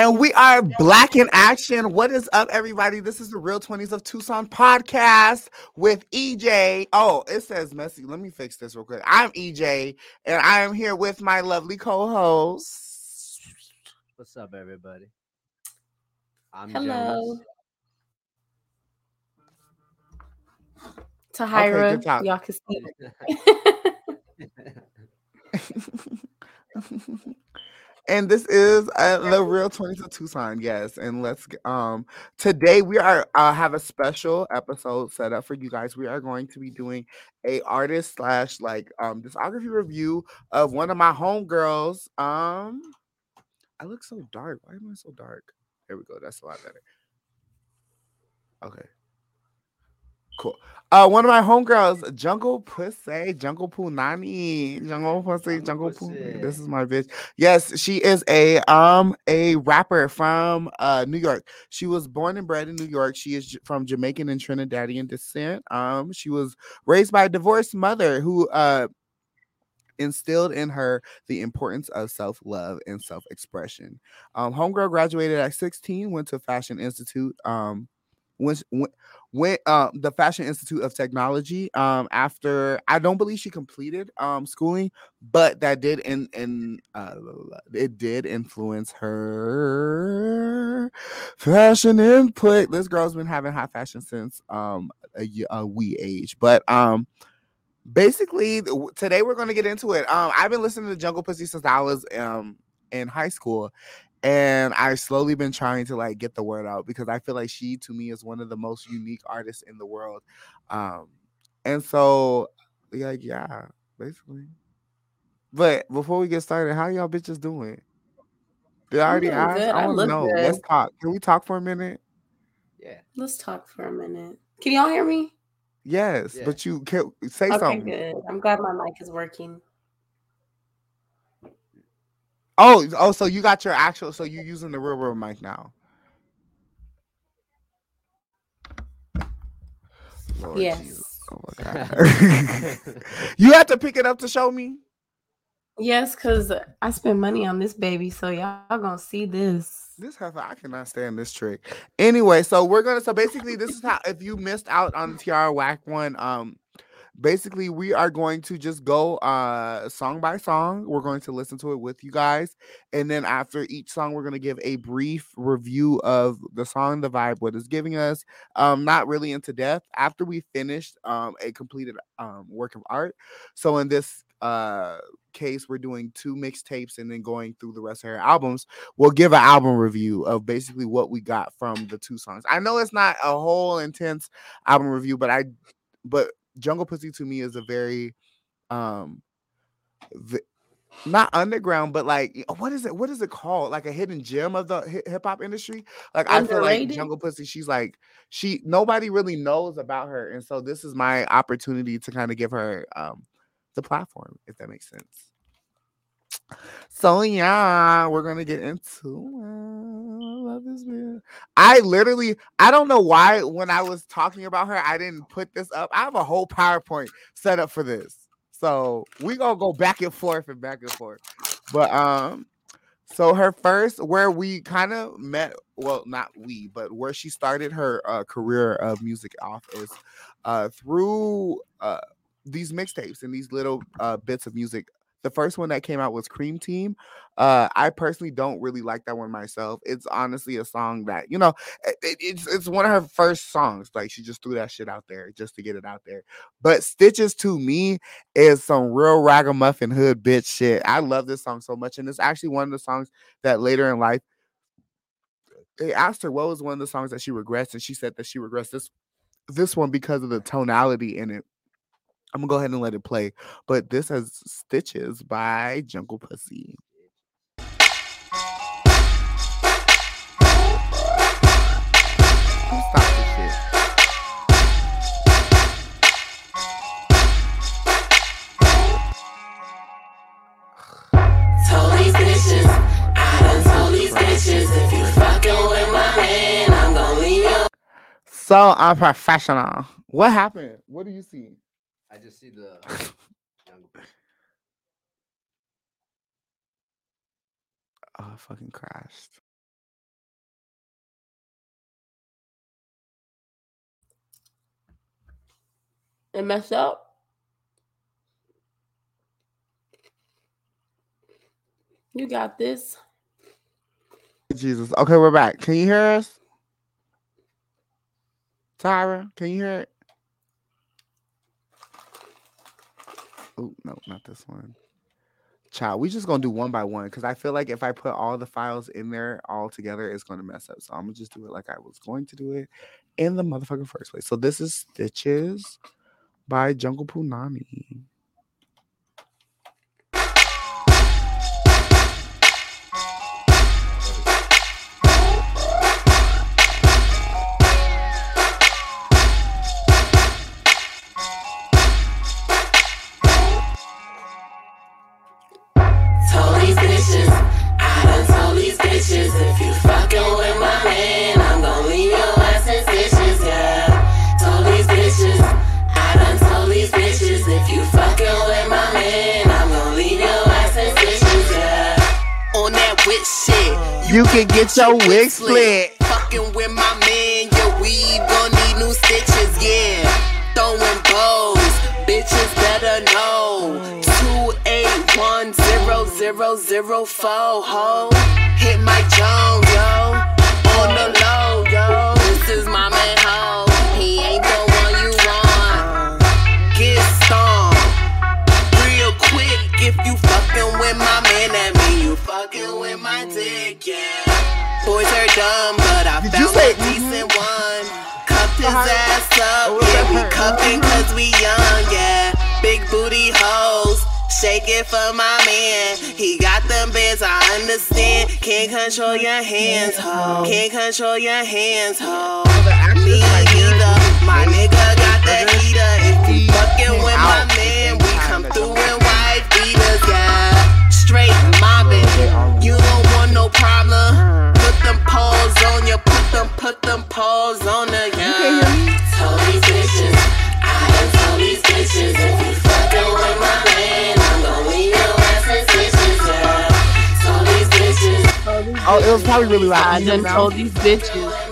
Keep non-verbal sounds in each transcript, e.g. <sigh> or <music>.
And we are black in action. What is up, everybody? This is the Real 20s of Tucson podcast with EJ. Oh, it says messy. Let me fix this real quick. I'm EJ, and I am here with my lovely co host. What's up, everybody? I'm Hello. Jonas. Tahira, good talk. y'all can see. <laughs> <laughs> <laughs> and this is uh, the Real 20s of Tucson. Yes. And let's, um, today we are, uh, have a special episode set up for you guys. We are going to be doing a artist slash like, um, discography review of one of my homegirls. Um, I look so dark. Why am I so dark? There we go. That's a lot better. Okay. Cool. Uh, one of my homegirls, Jungle Pussy, Jungle Punani, Jungle Pussy, Jungle Punani. This is my bitch. Yes, she is a um a rapper from uh New York. She was born and bred in New York. She is from Jamaican and Trinidadian descent. Um, she was raised by a divorced mother who uh instilled in her the importance of self-love and self-expression. Um, homegirl graduated at 16, went to Fashion Institute. Um, went went, went um the Fashion Institute of Technology. Um, after I don't believe she completed um schooling, but that did in in uh it did influence her fashion input. This girl's been having high fashion since um a, a wee age, but um basically today we're going to get into it um i've been listening to jungle pussy since i was um in high school and i've slowly been trying to like get the word out because i feel like she to me is one of the most unique artists in the world um and so yeah yeah basically but before we get started how y'all bitches doing did i already doing ask good. i I want to know good. let's talk can we talk for a minute Yeah. Let's talk for a minute. Can y'all hear me? yes Yeah. but you can say Okay, something good. I'm glad my mic is working. Oh oh so you got your actual so you're using the real real mic now Lord Yes. Jesus. Oh my god. <laughs> you have to pick it up to show me. Yes, because I spend money on this baby, so y'all gonna see this. This heifer, I cannot stand this trick. Anyway, so we're gonna so basically this is how if you missed out on the Tierra Whack one, um basically we are going to just go uh song by song. We're going to listen to it with you guys. And then after each song, we're gonna give a brief review of the song, the vibe, what it's giving us. Um, not really into depth. After we finished um a completed um work of art. So in this uh case, we're doing two mixtapes and then going through the rest of her albums we'll give an album review of basically what we got from the two songs. I know it's not a whole intense album review, but I but Jungle Pussy to me is a very um not underground, but like what is it? What is it called? Like a hidden gem of the hip hop industry. Like I feel like Jungle Pussy, she's like she nobody really knows about her, and so this is my opportunity to kind of give her um the platform, if that makes sense. So yeah, we're gonna get into it. Love this man. I literally, I don't know why when I was talking about her, I didn't put this up. I have a whole PowerPoint set up for this. So we gonna go back and forth and back and forth. But um, so her first where we kind of met, well, not we, but where she started her uh, career of music off is uh through uh these mixtapes and these little uh bits of music the first one that came out was Cream Team. Uh, I personally don't really like that one myself. It's honestly a song that you know, it- it- it's it's one of her first songs. Like she just threw that shit out there just to get it out there. But Stitches to me is some real ragamuffin hood bitch shit. I love this song so much, and it's actually one of the songs that later in life they asked her what was one of the songs that she regrets, and she said that she regrets this this one because of the tonality in it. I'm gonna go ahead and let it play. But this has Stitches by Jungle Pussy. Stop this shit. Told I done told these bitches, if you fucking with my man, I'm gonna leave you. So unprofessional. What happened? What do you see? I just see the uh, younger. <laughs> Oh, I fucking crashed. It messed up. You got this. Jesus. Okay, we're back. Can you hear us? Tyra, can you hear it? Oh, no, not this one. Child, we just gonna do one by one because I feel like if I put all the files in there all together, it's gonna mess up. So I'm gonna just do it like I was going to do it in the motherfucking first place. So this is Stitches by Jungle Punani. You can get your wig split. Fucking with my man, your weave gon' need new stitches, yeah. Throwing bows, bitches better know. Two eight one zero zero zero four, ho. Hit my Jones, fucking with my dick, yeah. Boys are dumb, but I Did found a mhm? decent one. Cuffed his Uh-huh. ass up, was yeah. We cuffing cause we young, yeah. Big booty hoes. Shake it for my man. He got them bands, I understand. Can't control your hands, ho. Can't control your hands, ho. Me either. My nigga got the heater. If you fucking with my man, we come through in white beaters, yeah. Straight mobbing. You don't want no problem. Put them paws on ya. Put them, put them paws on her, yeah. Told these bitches, I done told these bitches, if you fucking with my man, I'm gon' leave your ass in stitches, yeah. Told these bitches, Oh, it was probably really loud. I Can you hear done told these bitches.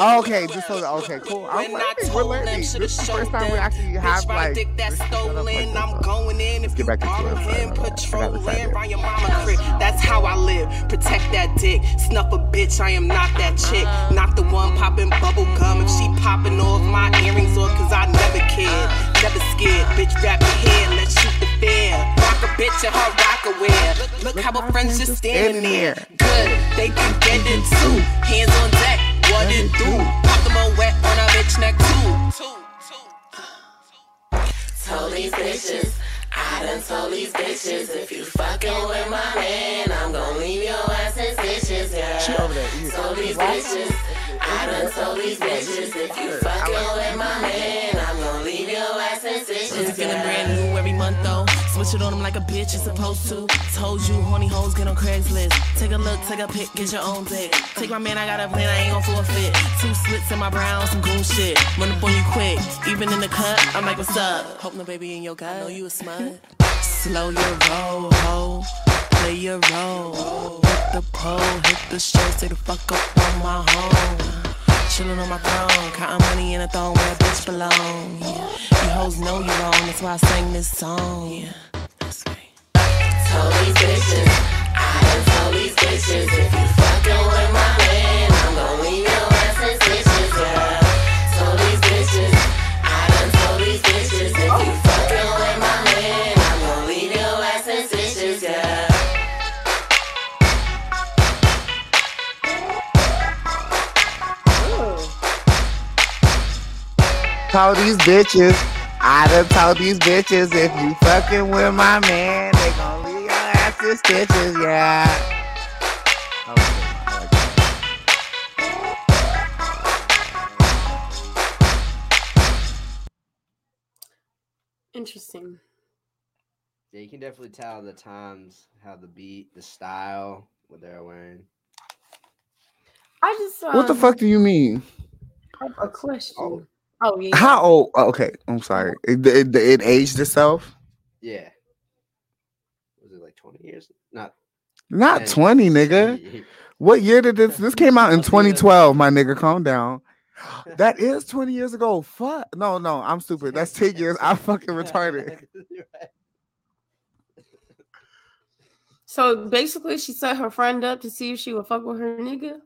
Oh, okay, just so okay, cool. I'm When I learning. We're told them, learning. This is the first time we them. actually have my like. dick that's this like stolen. I'm going in. If get you back into borrow it. Sorry him, about that. I patrolling around your mama crib. That's how I live. Protect that dick. Snuff a bitch. I am not that chick. Uh-huh. Not the one popping bubble gum. If she popping off my earrings off, cause I never cared. Uh-huh. Never scared. Bitch, grab your head. Let's shoot the fair. Rock a bitch in her rocker wear. Look, how her friends just standing there. Good. They can get it too. Hands on deck. What it do? Pop them on wet on a bitch neck too. Told these bitches, I done told these bitches, if you fucking with my man, I'm gon' leave your ass in stitches, yeah. She over there. You- Told these bitches, I done told these bitches, if you fucking with my man, I'm gon' leave your ass in stitches, Feeling brand new every month though. Switch it on like a bitch is supposed to. Told you, horny hoes get on Craigslist. Take a look, take a pic, get your own dick. Take my man, I got a plan, I ain't gon' forfeit. Two slits in my brown, some goon shit. Run up on you quick, even in the cut. I'm like, what's up? Hope no baby in your gut. I know you a smut. Slow your roll, ho. Play your role. Hit the pole, hit the show, stay the fuck up on my home. Chillin' on my throne, counting money in a throne where a bitch belong. Yeah. You hoes know you wrong, that's why I sang this song. Yeah, that's. Told these bitches, I done told these bitches, if you fucking with my man, I'm gon' leave Told these bitches. I done told these bitches if you fucking with my man, they gon' leave your ass in stitches, yeah. That was good. I like that. Interesting. Yeah, you can definitely tell the times, how the beat, the style, what they're wearing. I just um, What the fuck do you mean? have a question. Oh, Oh, yeah. How old? oh, okay, I'm sorry. It, it, it aged itself. Yeah. Was it like 20 years? Not Not 10. 20, nigga. <laughs> What year did this? This came out in Must be the- 2012, my nigga. Calm down. <laughs> That is 20 years ago. Fuck. No, no, I'm stupid. That's 10 years. I'm fucking <laughs> retarded. So basically, she set her friend up to see if she would fuck with her nigga.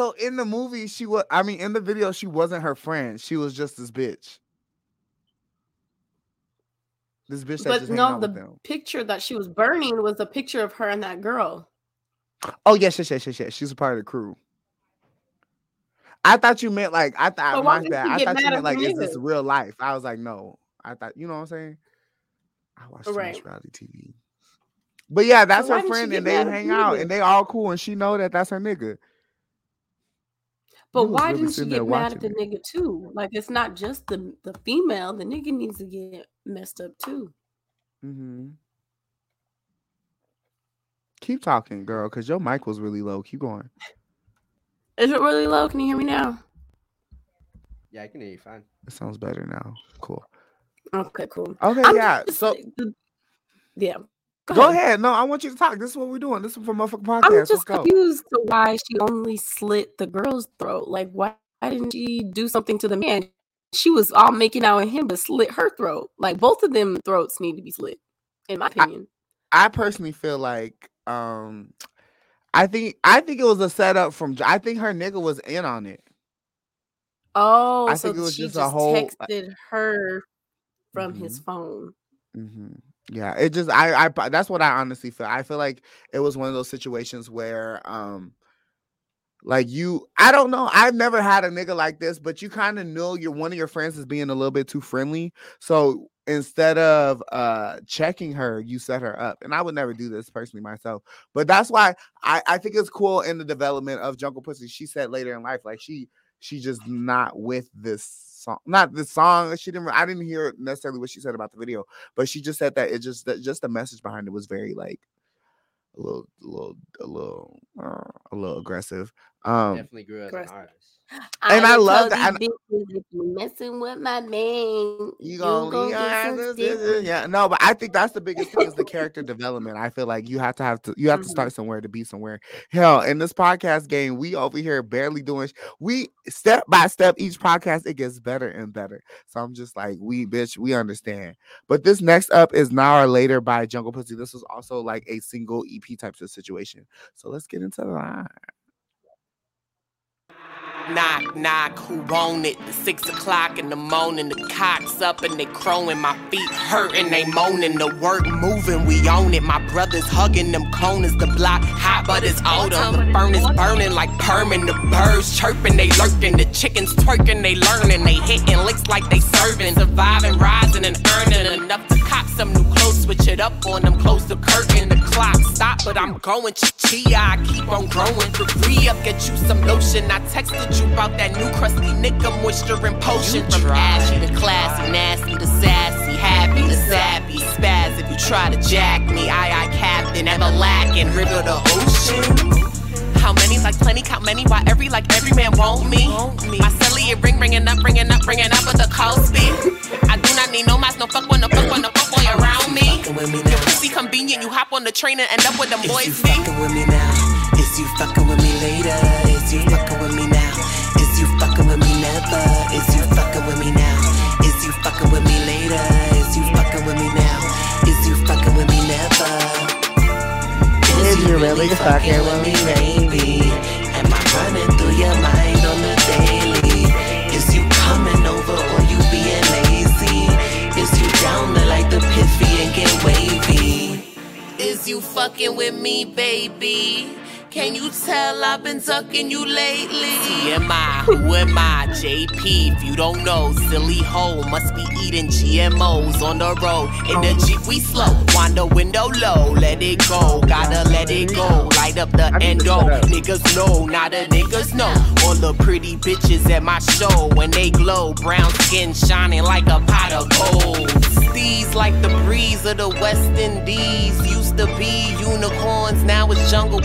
So in the movie, she was. I mean, in the video, she wasn't her friend. She was just this bitch. This bitch that But just no, out the picture that she was burning was a picture of her and that girl. Oh yes, yes, yes, yes, yes. She's a part of the crew. I thought you meant like I thought So my bad. I thought you meant like is this real life? I was like, no. I thought you know what I'm saying. I watch too Right. much reality TV. But yeah, that's why her friend, and they mad at the hang out, and they all cool, and she know that that's her nigga. But You why really didn't she get mad at the watching nigga too? Like it's not just the the female. The nigga needs to get messed up too. Mm-hmm. Keep talking, girl, because your mic was really low. Keep going. <laughs> Is it really low? Can you hear me now? Yeah, I can hear you fine. It sounds better now. Cool. Okay, cool. Okay, I'm yeah. just- So the- yeah. Go ahead. No, I want you to talk. This is what we're doing. This is for motherfucking podcast. I'm just go. confused to why she only slit the girl's throat. Like, why, didn't she do something to the man? She was all making out with him, but slit her throat. Like, both of them throats need to be slit, in my opinion. I personally feel like um I think I think it was a setup from I think her nigga was in on it. oh, I so think it was she just just, a whole- texted her from his Mhm. phone. hmm Yeah, it just I I that's what I honestly feel. I feel like it was one of those situations where um like you I don't know. I've never had a nigga like this, but you kind of know your one of your friends is being a little bit too friendly. So instead of uh checking her, you set her up. And I would never do this personally myself. But that's why I I think it's cool in the development of Jungle Pussy. She said later in life like she she just not with this song not the song she didn't i didn't hear necessarily what she said about the video but she just said that it just that just the message behind it was very like a little a little a little uh, a little aggressive um Definitely grew as an Gross. artist. <gasps> And I done love that- these bitches, if you messing with my man, you gonna, gon' you get have some to- stickers. yeah no but i think that's the biggest thing is the character development i feel like you have to have to you have to Mhm. start somewhere to be somewhere hell in this podcast game we over here barely doing sh- we step by step each podcast it gets better and better so i'm just like we bitch we understand but this next up is now or later by jungle pussy this was also like a single ep types of situation so let's get into that Knock, knock, who want it? The six o'clock in the morning, the cock's up and they crowing. My feet hurting, they moaning. The work moving, we own it. My brothers hugging them corners. The block hot, but it's autumn. The furnace burning like permin. The birds chirping, they lurking. The chickens twerking, they learning. They hitting licks like they serving. Surviving, rising, and earning enough to cop some new clothes. Switch it up on them, close the curtain. The clock stop, but I'm going chia. I keep on growing. For free up, get you some lotion. I texted you about that new crusty nigga moisture and potion. From ashy to classy, nasty to sassy, happy to sappy, spaz. If you try to jack me, I, I captain, ever lacking, river the ocean. How many like plenty? Count many? Why every like every man want me? My celly it ring ringing up, ringing up, ringing up with the Cosby. I do not need no mask, no fuck one, no fuck one, no fuck boy around me. me Your pussy convenient, you hop on the train and end up with them you boys be. fucking with me now? Is you fucking with me later? Is you fucking with fucking with me later? Is you fucking with me now? Is you fucking with me never? Is you really fucking with me, baby? Am I running through your mind on the daily? Is you coming over or you being lazy? Is you down to like the piffy and get wavy? Is you fucking with me, baby? Can you tell I've been ducking you lately? TMI, who am I? JP, if you don't know, silly hoe must be eating GMOs on the road. In the Jeep, we slow, wind the window low, let it go, gotta let it go. Light up the endo, niggas know, not the niggas know. All the pretty bitches at my show when they glow, brown skin shining like a pot of gold. These like the breeze of the West Indies. Used to be unicorns, now it's jungle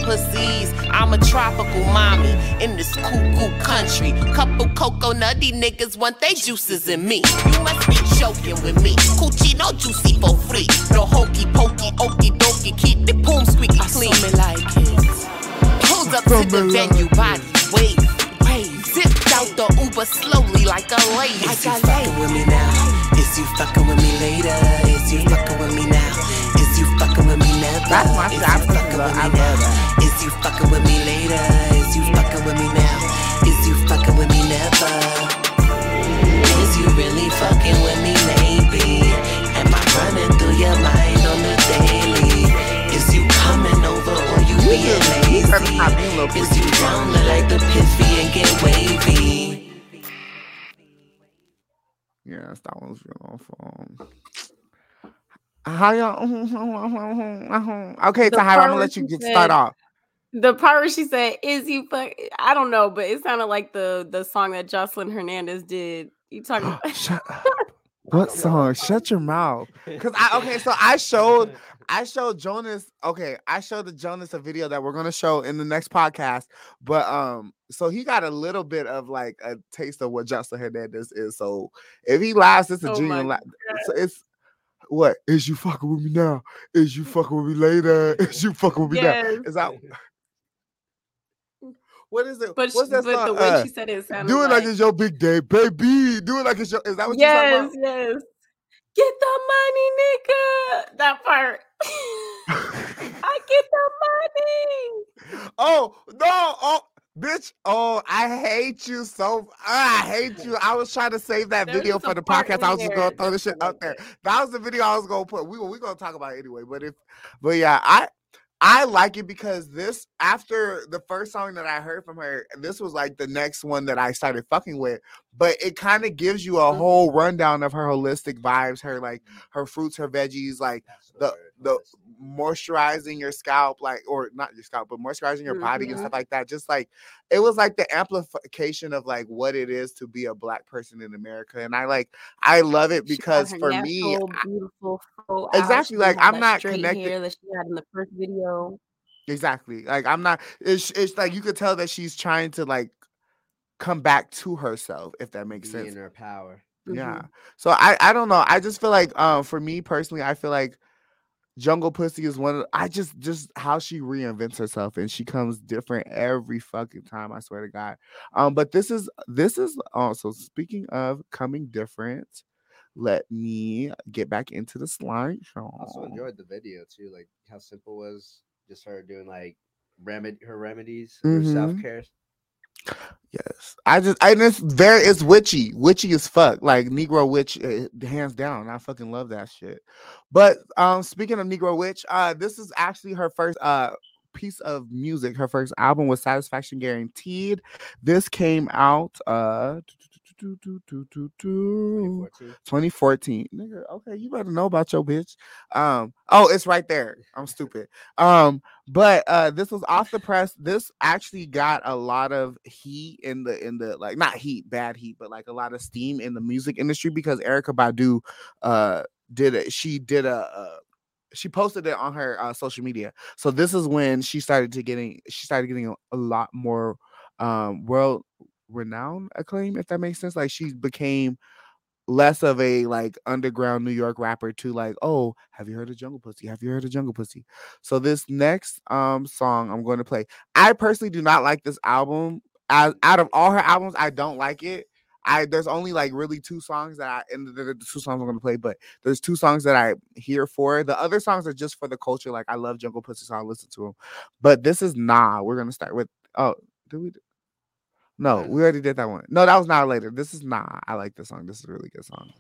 I'm a tropical mommy in this cuckoo country. Couple cocoa nutty niggas want they juices in me. You must be joking with me. Coochie no juicy for free. No hokey pokey, okey dokey. Keep the poom squeaky clean. me like it. Pulled up to the venue, body wave, wave, zip Uber slowly like a lady. Is you fucking with me now? Is you fucking with me later? Is you fucking with me now? Is you fucking with me never? That's my shit. I you fucking fucking love- I me? Is you fucking with me later? Is you fucking with me now? Is you fucking with me never? Is you really fucking with me maybe? Am I running through your mind on the daily? Is you coming over or you being You better stop being a little lazy? Is freaky. you down like the piffy and get wavy? Yes, that was real phone. How y'all? <laughs> Okay, The Tahira, I'm gonna let you get start off. The part where she said, "Is you fuck?" I don't know, but it sounded like the the song that Jocelyn Hernandez did. You talking? <gasps> about Shut <laughs> up. What song? Shut your mouth. Cause I okay, so I showed I showed Jonas. Okay, I showed the Jonas a video that we're gonna show in the next podcast. But um, so he got a little bit of like a taste of what Justin Hernandez is. So if he laughs, it's a Oh genuine laugh. So it's what is you fucking with me now? Is you fucking with me later? Is you fucking with me now? Is that what is it? but What's but song? the way Uh, she said it sounded do it like, like, it's your big day, baby. Do it like it's your. Is that what you're talking yes, about? yes. Get the money, nigga. That part. <laughs> I get the money. Oh no! Oh, bitch! Oh, I hate you so. I hate you. I was trying to save that There's video for the podcast. I was just gonna throw this shit out there. that. That was the video I was gonna put. We we gonna talk about it anyway. But if, but yeah, I I like it because this after the first song that I heard from her, this was like the next one that I started fucking with. But it kind of gives you a Mhm. whole rundown of her holistic vibes, her like her fruits, her veggies, like the the moisturizing your scalp, like or not your scalp, but moisturizing your body and Mhm. stuff like that. Just like it was like the amplification of like what it is to be a black person in America. And I like I love it because her for me, natural, beautiful faux out. Exactly, like, I'm not straight connected- hair that she had in the first video. exactly like I'm not it's it's like you could tell that she's trying to like come back to herself, if that makes Be sense. in her power. Yeah. Mhm. So I I don't know. I just feel like um for me personally, I feel like Jungle Pussy is one of I just just how she reinvents herself and she comes different every fucking time, I swear to God. Um but this is this is also speaking of coming different. Let me get back into the slide I also enjoyed the video too, like how simple was just her doing like remedy her remedies, her Mhm. self care. Yes, I just I just very it's witchy, witchy as fuck, like Negro witch, uh, hands down. I fucking love that shit. But um, speaking of Negro witch, uh, this is actually her first uh piece of music. Her first album was Satisfaction Guaranteed. This came out uh 2014. 2014. Nigga, okay, you better know about your bitch. Um, oh, it's right there. I'm stupid. Um, but uh this was off the press. This actually got a lot of heat in the in the like not heat, bad heat, but like a lot of steam in the music industry because Erykah Badu uh did it. She did a, a she posted it on her uh, social media. So this is when she started to getting she started getting a, a lot more um world renowned acclaim if that makes sense. Like she became less of a like underground New York rapper to like, oh, have you heard of Jungle Pussy? Have you heard of Jungle Pussy? So this next um song I'm going to play. I personally do not like this album. Out of all her albums, I don't like it. I there's only like really two songs that I and the, the two songs I'm gonna play, but there's two songs that I hear for. The other songs are just for the culture. Like I love Jungle Pussy, so I listen to them. But this is nah. We're gonna start with oh, do we? No, we already did that one. No, that was not later. This is nah. I like this song. This is a really good song.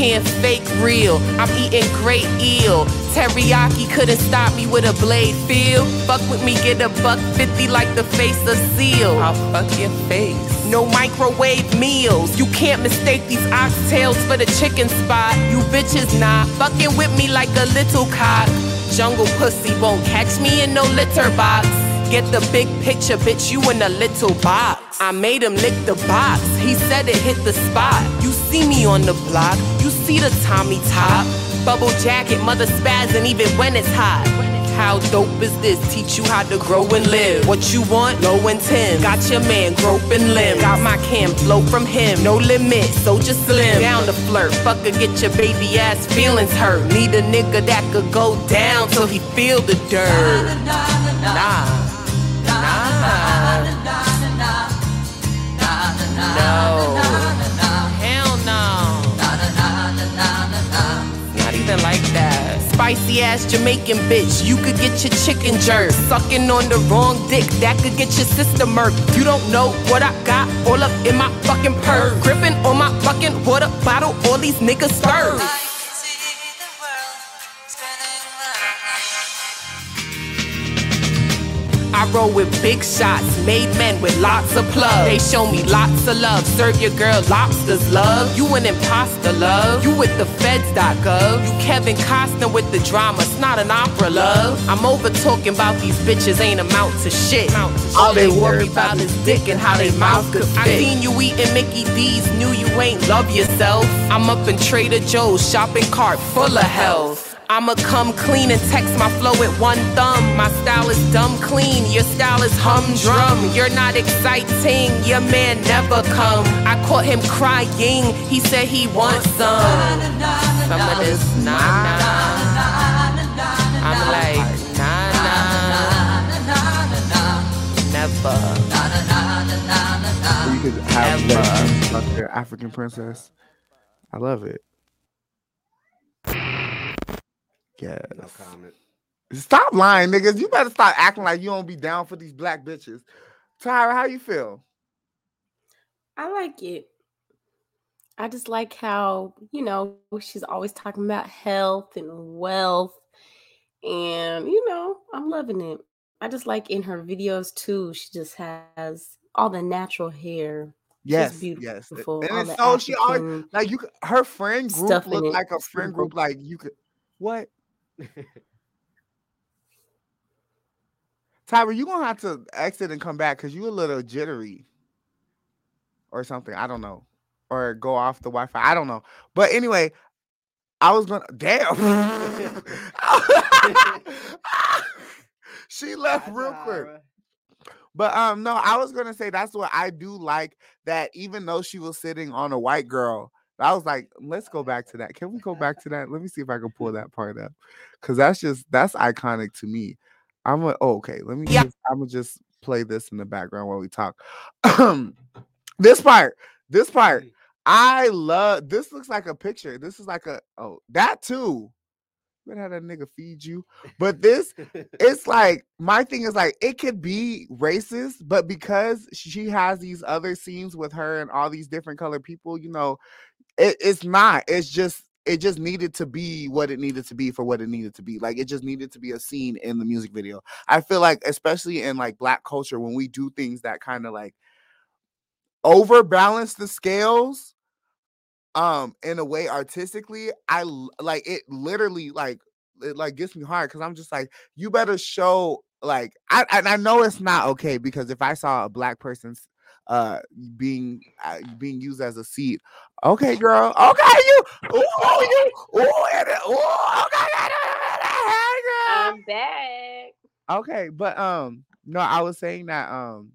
Can't fake real. I'm eating great eel. Teriyaki couldn't stop me with a blade feel. Fuck with me, get a buck 50 like the face of seal. I'll fuck your face. No microwave meals. You can't mistake these oxtails for the chicken spot. You bitches not fucking with me like a little cock. Jungle pussy won't catch me in no litter box. Get the big picture, bitch, you in a little box. I made him lick the box. He said it hit the spot. You see me on the block. You see the Tommy top. Bubble jacket, mother spazzing even when it's hot. How dope is this? Teach you how to grow and live. What you want? Low and 10. Got your man groping limb. Got my cam flow from him. No limit, so just slim. Down to flirt. Fucker, get your baby ass feelings hurt. Need a nigga that could go down till he feel the dirt. Nah. Nah. No. Not even like that. Spicy ass Jamaican bitch, you could get your chicken jerk. Sucking on the wrong dick, that could get your sister murked. You don't know what I got all up in my fucking purse. Gripping on my fucking water bottle, all these niggas spurs. Roll with big shots, made men with lots of plugs. They show me lots of love. Serve your girl lobsters, love. You an imposter, love. You with the feds.gov. Uh. You Kevin Costner with the drama. It's not an opera, love. I'm over talking about these bitches ain't amount to shit. All they worry about is dick and how they mouth could fit. I seen you eating Mickey D's, knew you ain't love yourself. I'm up in Trader Joe's, shopping cart full of health. I'ma come clean and text my flow with one thumb. My style is dumb clean, your style is humdrum. You're not exciting, your man never come. I caught him crying, he said he wants some. Some of this nah nah. I'm like nah nah. Never. You could have Ever. that your African princess. I love it. Yes. No comment. Stop lying, niggas. You better stop acting like you don't be down for these black bitches. Tyra, how you feel? I like it. I just like how, you know, she's always talking about health and wealth. And, you know, I'm loving it. I just like in her videos too, she just has all the natural hair. Yes, She's yes. beautiful. And all it's so she always like you. Her friend group stuff looked like a friend group. Like you could what? <laughs> Tyra, you're gonna have to exit and come back because you a little jittery or something. I don't know, or go off the Wi-Fi. I don't know. But anyway, I was gonna. Damn. <laughs> she left real quick. But um, no, I was gonna say that's what I do like. That even though she was sitting on a white girl, I was like, let's go back to that. Can we go back to that? Let me see if I can pull <laughs> that part up, because that's just that's iconic to me. I'm a, oh, okay. Let me. Yeah. Just, I'm gonna just play this in the background while we talk. <clears throat> this part, this part, mm. I love. This looks like a picture. This is like a oh that too. You better have that nigga feed you. But this <laughs> it's like my thing is like it could be racist, but because she has these other scenes with her and all these different colored people, you know, it, it's not. It's just it just needed to be what it needed to be for what it needed to be. Like it just needed to be a scene in the music video. I feel like, especially in like black culture, when we do things that kind of like overbalance the scales um in a way artistically I like it literally like it like gets me hard because i'm just like you better show like i and i know it's not okay because if i saw a black person's uh being uh, being used as a seat okay girl okay you ooh, you ooh, and ooh, okay hey, girl. back. Okay, but um, no, I was saying that um,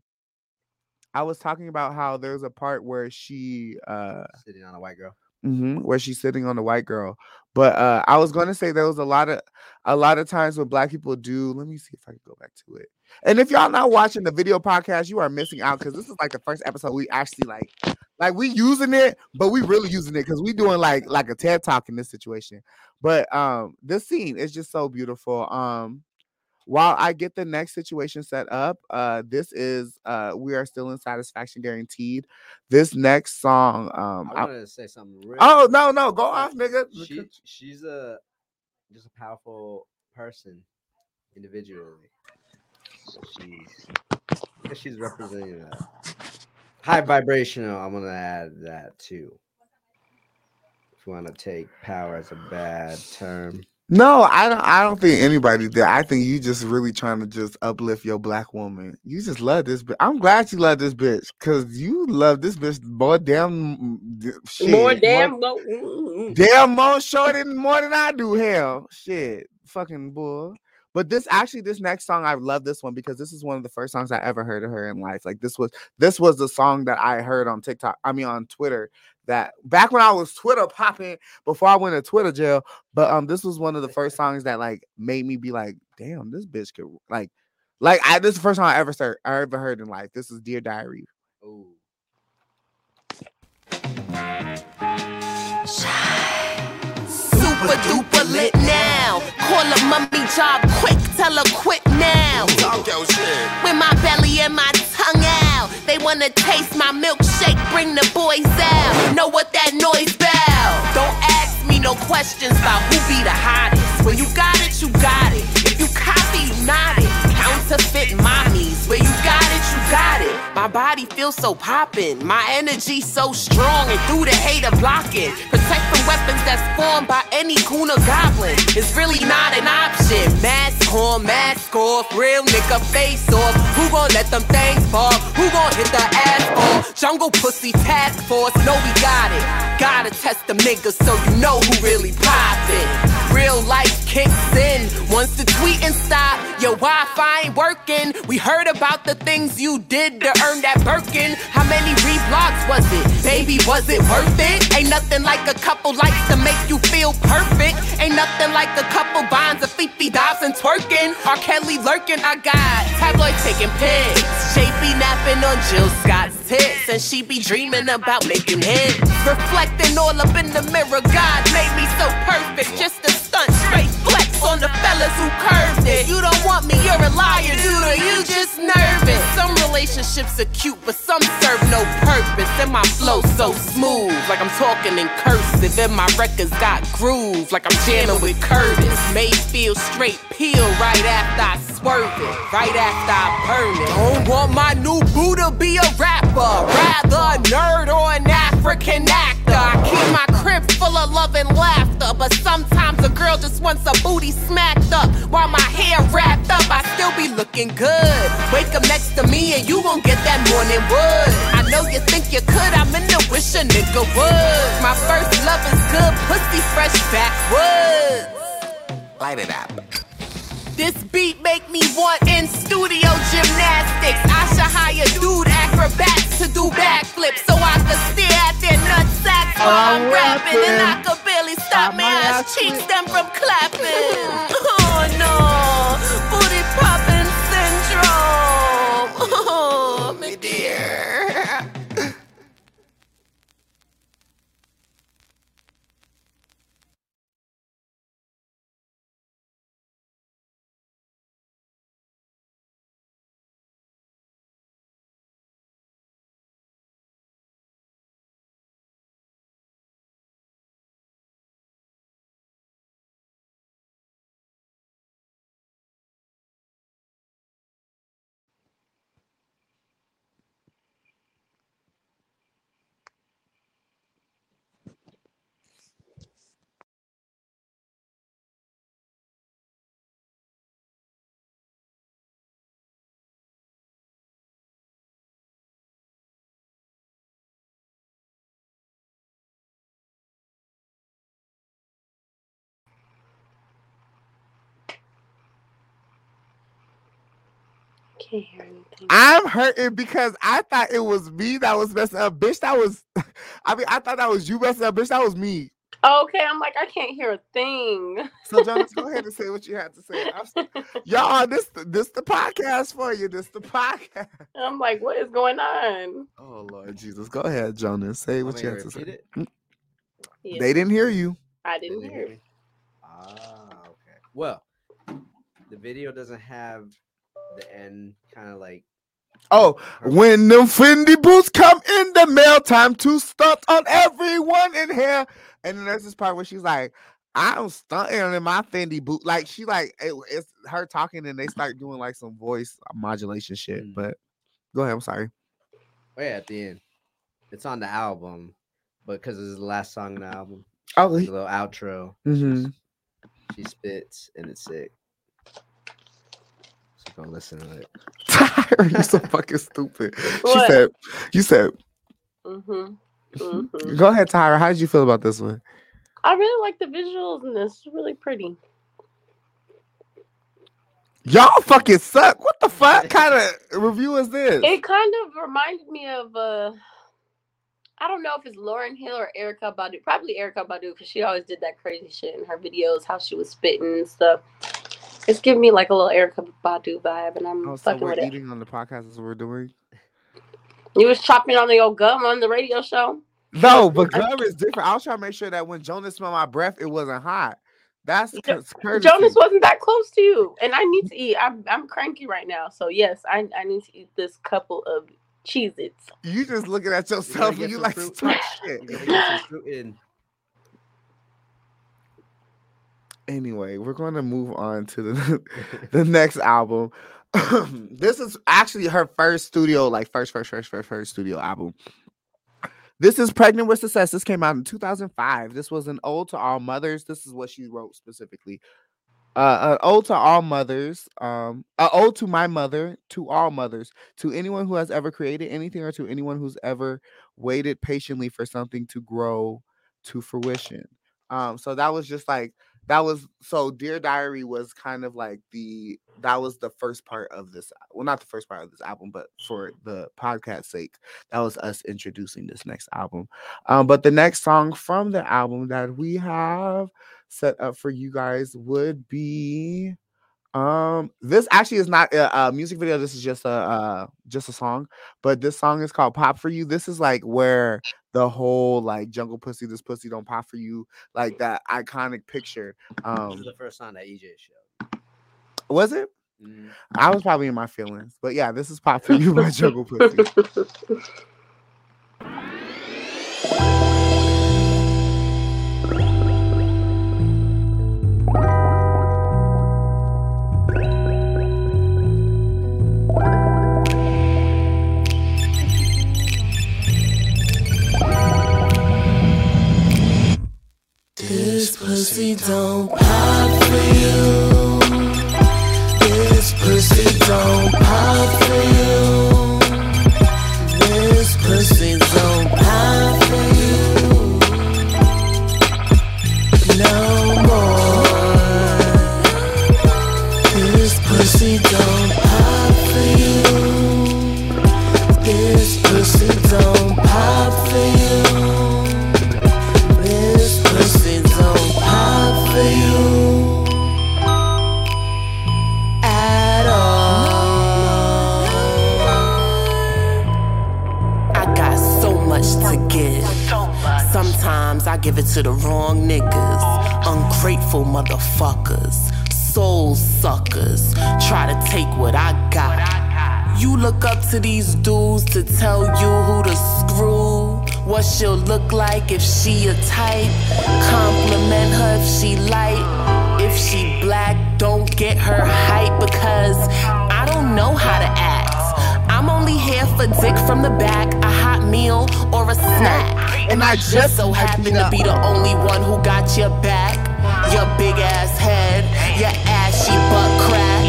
I was talking about how there's a part where she uh, Sitting on a white girl. Mhm, where she's sitting on the white girl, but uh, I was going to say there was a lot of a lot of times what black people do. Let me see if I can go back to it. And if y'all not watching the video podcast, you are missing out because this is like the first episode we actually like, like we using it, but we really using it because we doing like like a TED talk in this situation. But um, this scene is just so beautiful. Um, while I get the next situation set up, uh, this is uh, we are still in satisfaction guaranteed. This next song, um, I I- wanted to say something. Real oh quick. no, no, go off, nigga. She, she's a just a powerful person individually. She's she's representing that. High vibrational. I'm gonna add that too. If you want to take power as a bad term. No, I don't. I don't think anybody did. I think you just really trying to just uplift your black woman. You just love this bitch. I'm glad you love this bitch because you love this bitch more damn mm, shit. More damn low. mm, mm. damn more shorter than more than I do. Hell, shit, fucking bull. But this actually, this next song, I love this one because this is one of the first songs I ever heard of her in life. Like this was this was the song that I heard on TikTok. I mean on Twitter. That back when I was Twitter popping before I went to Twitter jail. But um, this was one of the first <laughs> songs that like made me be like, damn, this bitch could like, like I this is the first time I ever heard I ever heard in life. This is Dear Diary. Oh, Super duper lit now. Call a mummy job quick, tell her quit now. Talk your shit. With my belly and my tongue out. They wanna taste my milkshake, bring the boys out. Know what that noise bell? Don't ask me no questions about who be the hottest. When you got it, you got it. If you copy, you not it. Counterfeit mommies. Where you got it, you got it. My body feels so poppin'. My energy so strong and through the hate hater blocking. Protect from weapons that's formed by any coon or goblin. It's really not an option. Mask on, mask off, real nigga face off. Who gon' let them things fall? Who gon' hit the asphalt? Jungle pussy task force, know we got it. Gotta test the niggas so you know who really poppin'. Real life kicks in once the tweeting stop. Your Wi-Fi ain't working. We heard about the things you did to earn that Birkin. How many reblogs was it? Baby, was it worth it? Ain't nothing like a couple likes to make you feel perfect. Ain't nothing like a couple bonds Fifi Dobbs and twerking. R. Kelly lurking. I got tabloid taking pics. JP napping on Jill Scott's tits, and she be dreaming about making hits. Reflecting all up in the mirror. God made me so perfect. Just a stunt, straight flex on the fellas who curved it. You don't want me, you're a liar, dude. You just nervous. Some relationships are cute, but some serve no purpose. And my flow so smooth, like I'm talking in cursive. And my records got groove, like I'm jamming with Curtis. May feel straight peel right after I swerve it, right after I burn it. Don't want my new boo to be a rapper, rather a nerd or an African actor. I keep my crib full of love and laughter, but sometimes a girl just wants a booty smacked up while my hair wrapped up. I still be looking good. Wake up next to me and you gon' get that morning wood. I know you think you could, I'm in the wish a nigga would. My first love is good, pussy fresh backwoods. Light it up. This beat make me want in studio gymnastics. I should hire dude acrobats to do backflips so I could stare at their nutsacks while I'm rapping and I could barely stop my ass cheeks them from clapping. <laughs> Can't hear anything. I'm hurting because I thought it was me that was messing up. Bitch, that was <laughs> I mean, I thought that was you messing up, bitch. That was me. Okay, I'm like, I can't hear a thing. So Jonas, go ahead and <laughs> say what you had to say. I'm Y'all, this this the podcast for you. This the podcast. I'm like, what is going on? Oh Lord Jesus. Go ahead, Jonas. Say what Want you me had to to say. it? They didn't hear you. I didn't Did you hear. me? Ah, okay. Well, the video doesn't have the end kind of like Oh, when them Fendi boots come in the mail, time to stunt on everyone in here. And then there's this part where she's like, I'm stunting in my Fendi boot. Like she like it, it's her talking and they start doing like some voice modulation shit. Mm. But go ahead, I'm sorry. oh yeah at the end. It's on the album, but because it's the last song on the album, Oh, the he- little outro. Mhm. She spits and it's sick. So go listen to it. Tyra, <laughs> <laughs> you're so fucking stupid. She What? said, you said, hmm hmm go ahead, Tyra. How did you feel about this one? I really like the visuals and this. It's really pretty. Y'all fucking suck. What the fuck <laughs> kind of review is this? It kind of reminded me of uh I don't know if it's Lauryn Hill or Erykah Badu. Probably Erykah Badu because she always did that crazy shit in her videos, how she was spitting and stuff. It's giving me like a little Erykah Badu vibe, and I'm Oh, so fucking we're with it. eating on the podcast as we're doing. You was chopping on your gum on the radio show. No, but gum is different. I was trying to make sure that when Jonas smelled my breath, it wasn't hot. That's Jo- courtesy. Jonas wasn't that close to you, and I need to eat. I'm I'm cranky right now, so yes, I I need to eat this couple of Cheez-Its. You just looking at yourself get and you some like to talk <laughs> shit. gotta fruit in. Anyway, we're going to move on to the <laughs> the next album. <coughs> this is actually her first studio, like first, first, first, first, first studio album. This is Pregnant with Success. This came out in 2005. This was an ode to all mothers. This is what she wrote specifically. Uh, an ode to all mothers. Um, an ode to my mother, to all mothers, to anyone who has ever created anything, or to anyone who's ever waited patiently for something to grow to fruition. Um, so that was just like that was so Dear Diary was kind of like the that was the first part of this well not the first part of this album but for the podcast sake that was us introducing this next album. Um but the next song from the album that we have set up for you guys would be um this actually is not a, a music video this is just a uh just a song but this song is called pop for you this is like where the whole like jungle pussy this pussy don't pop for you like that iconic picture This um is the first song that EJ showed. was it Mhm. i was probably in my feelings but yeah this is pop for you by <laughs> jungle pussy pussy don't pop for you. This pussy don't pop for you. Motherfuckers, soul suckers. Try to take what I got. You look up to these dudes to tell you who to screw. What she'll look like if she a type. Compliment her if she light. If she black, don't get her hype because I don't know how to act. I'm only here for dick from the back, a hot meal or a snack. And I just so happen to be the only one who got your back. Your big ass head, your ashy butt crack.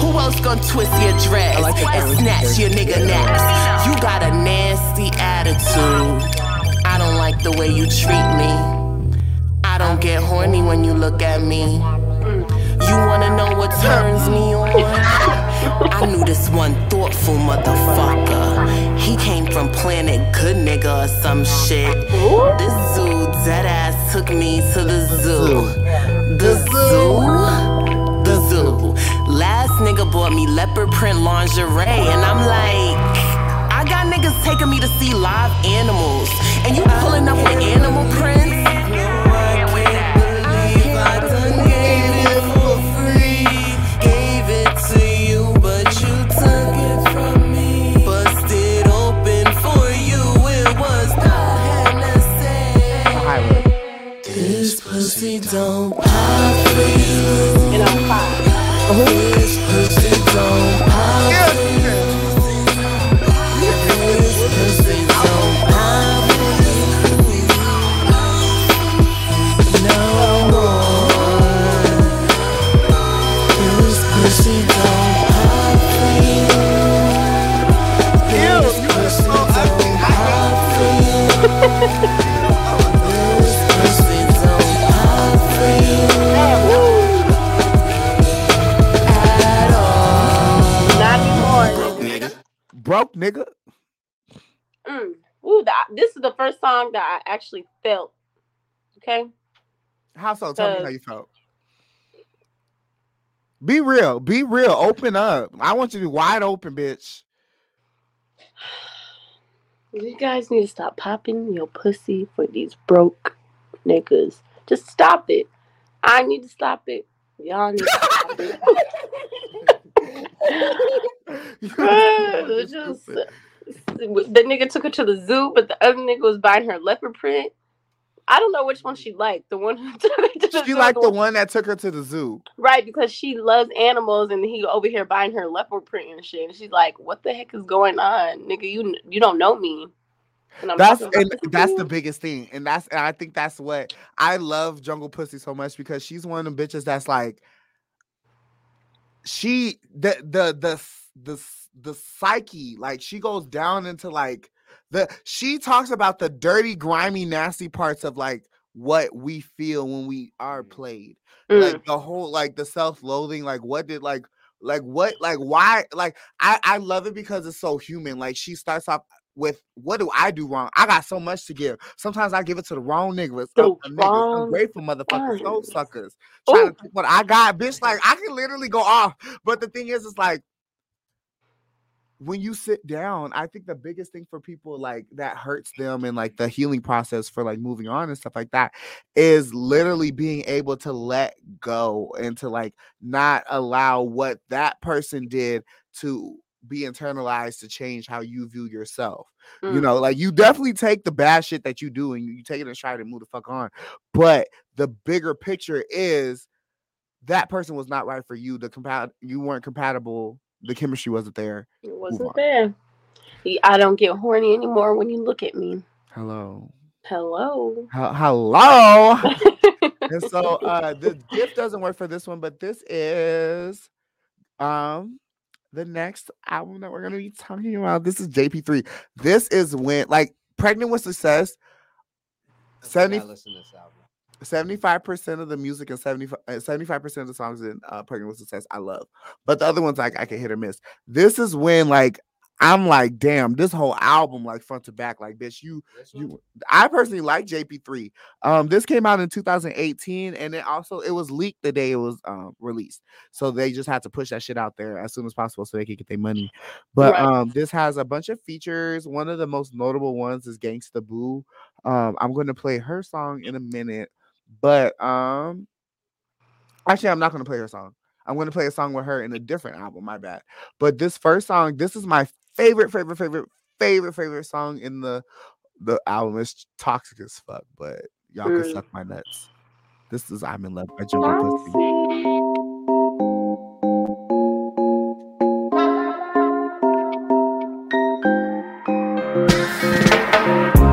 Who else gonna twist your dress and snatch your nigga naps? You got a nasty attitude. I don't like the way you treat me. I don't get horny when you look at me. You wanna know what turns me on? I knew this one thoughtful motherfucker. He came from Planet Good Nigga or some shit. This zoo dead ass took me to the zoo. The zoo? The zoo. Last nigga bought me leopard print lingerie, and I'm like, I got niggas taking me to see live animals, and you pulling up with animal prints. That I actually felt. Okay. How so? Tell me how you felt. Be real. Be real. Open up. I want you to be wide open, bitch. <sighs> You guys need to stop popping your pussy for these broke niggas. Just stop it. I need to stop it. Y'all need to stop it. <laughs> <laughs> Just- the nigga took her to the zoo, but the other nigga was buying her leopard print. I don't know which one she liked. The one <laughs> who took her to the she zoo, like or the one that took her to the zoo. right because she loves animals, and he over here buying her leopard print and shit. And she's like, "What the heck is going on, nigga? You you don't know me." And That's and that's the biggest thing, and that's and I think that's what I love Jungle Pussy so much because she's one of them bitches that's like she the the the the the psyche like she goes down into like the she talks about the dirty grimy nasty parts of like what we feel when we are played. Mm. like the whole like the self-loathing like what did like like what like why like i i love it because it's so human. Like she starts off with what do i do wrong? I got so much to give. Sometimes i give it to the wrong niggas, The niggas wrong ungrateful motherfuckers soul suckers trying Ooh. to take what i got. Bitch like i can literally go off but the thing is it's like when you sit down, I think the biggest thing for people like that hurts them and like the healing process for like moving on and stuff like that is literally being able to let go and to like not allow what that person did to be internalized to change how you view yourself. You Mm. know, like you definitely take the bad shit that you do and you, you take it and try to move the fuck on. But the bigger picture is that person was not right for you. The compat you weren't compatible. The chemistry wasn't there. It wasn't there. I don't get horny anymore when you look at me. Hello. Hello. Hel- Hello. <laughs> and so uh the gift doesn't work for this one, but this is um the next album that we're gonna be talking about. This is JP3. This is when like pregnant with success. I think 70 I listen to this album. 75% of the music and 75 uh, 75% of the songs in uh pregnant with success I love. But the other ones like I can hit or miss. This is when like I'm like, damn, this whole album, like front to back, like bitch, you you I personally like JP3. Um, this came out in 2018, and it also it was leaked the day it was um released. So they just had to push that shit out there as soon as possible so they could get their money. But Right. um, this has a bunch of features. One of the most notable ones is Gangsta Boo. Um, I'm gonna play her song in a minute, but um, actually, I'm not gonna play her song. I'm gonna play a song with her in a different album. My bad. But this first song, this is my favorite, favorite, favorite, favorite, favorite song in the the album. It's toxic as fuck, but y'all can Mm. suck my nuts. This is I'm in love by Jungle Pussy.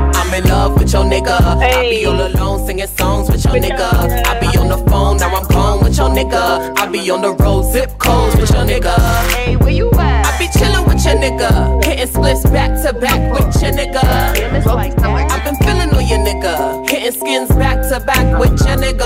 I'm in love with your nigga. I be all alone singing songs with your With your nigga. I be on the phone, now I'm gone with your nigga. I be on the road, zip codes with your nigga. Hey, where you at? I be chillin' with your nigga. Hitting splits back to back with your nigga. Damn, it's like that. I've been feeling on your nigga. Hitting skins back to back with your nigga.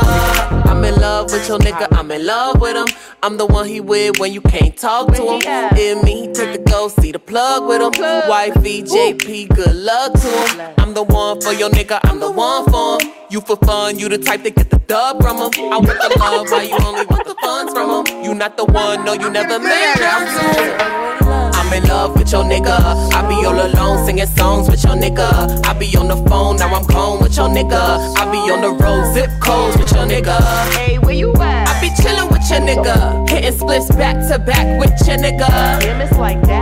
I'm in love with your nigga. I'm in love with him. I'm the one he with when you can't talk to him. In me, he take the go see the plug with him. Wifey, JP, good luck to him. I'm the one for your nigga. I'm the one for him. You for fun, you the type that get the dub from him. I want the love, why you only want the funds from him? You not the one, no, you never made him. I'm in love with your nigga. I be all alone singing songs with your nigga. I be on the phone, now I'm gone with your nigga. I be on the road, zip codes with your nigga. Hey, where you at? I be chillin' with your nigga. Hitting splits back to back with your nigga. Damn, it's like that.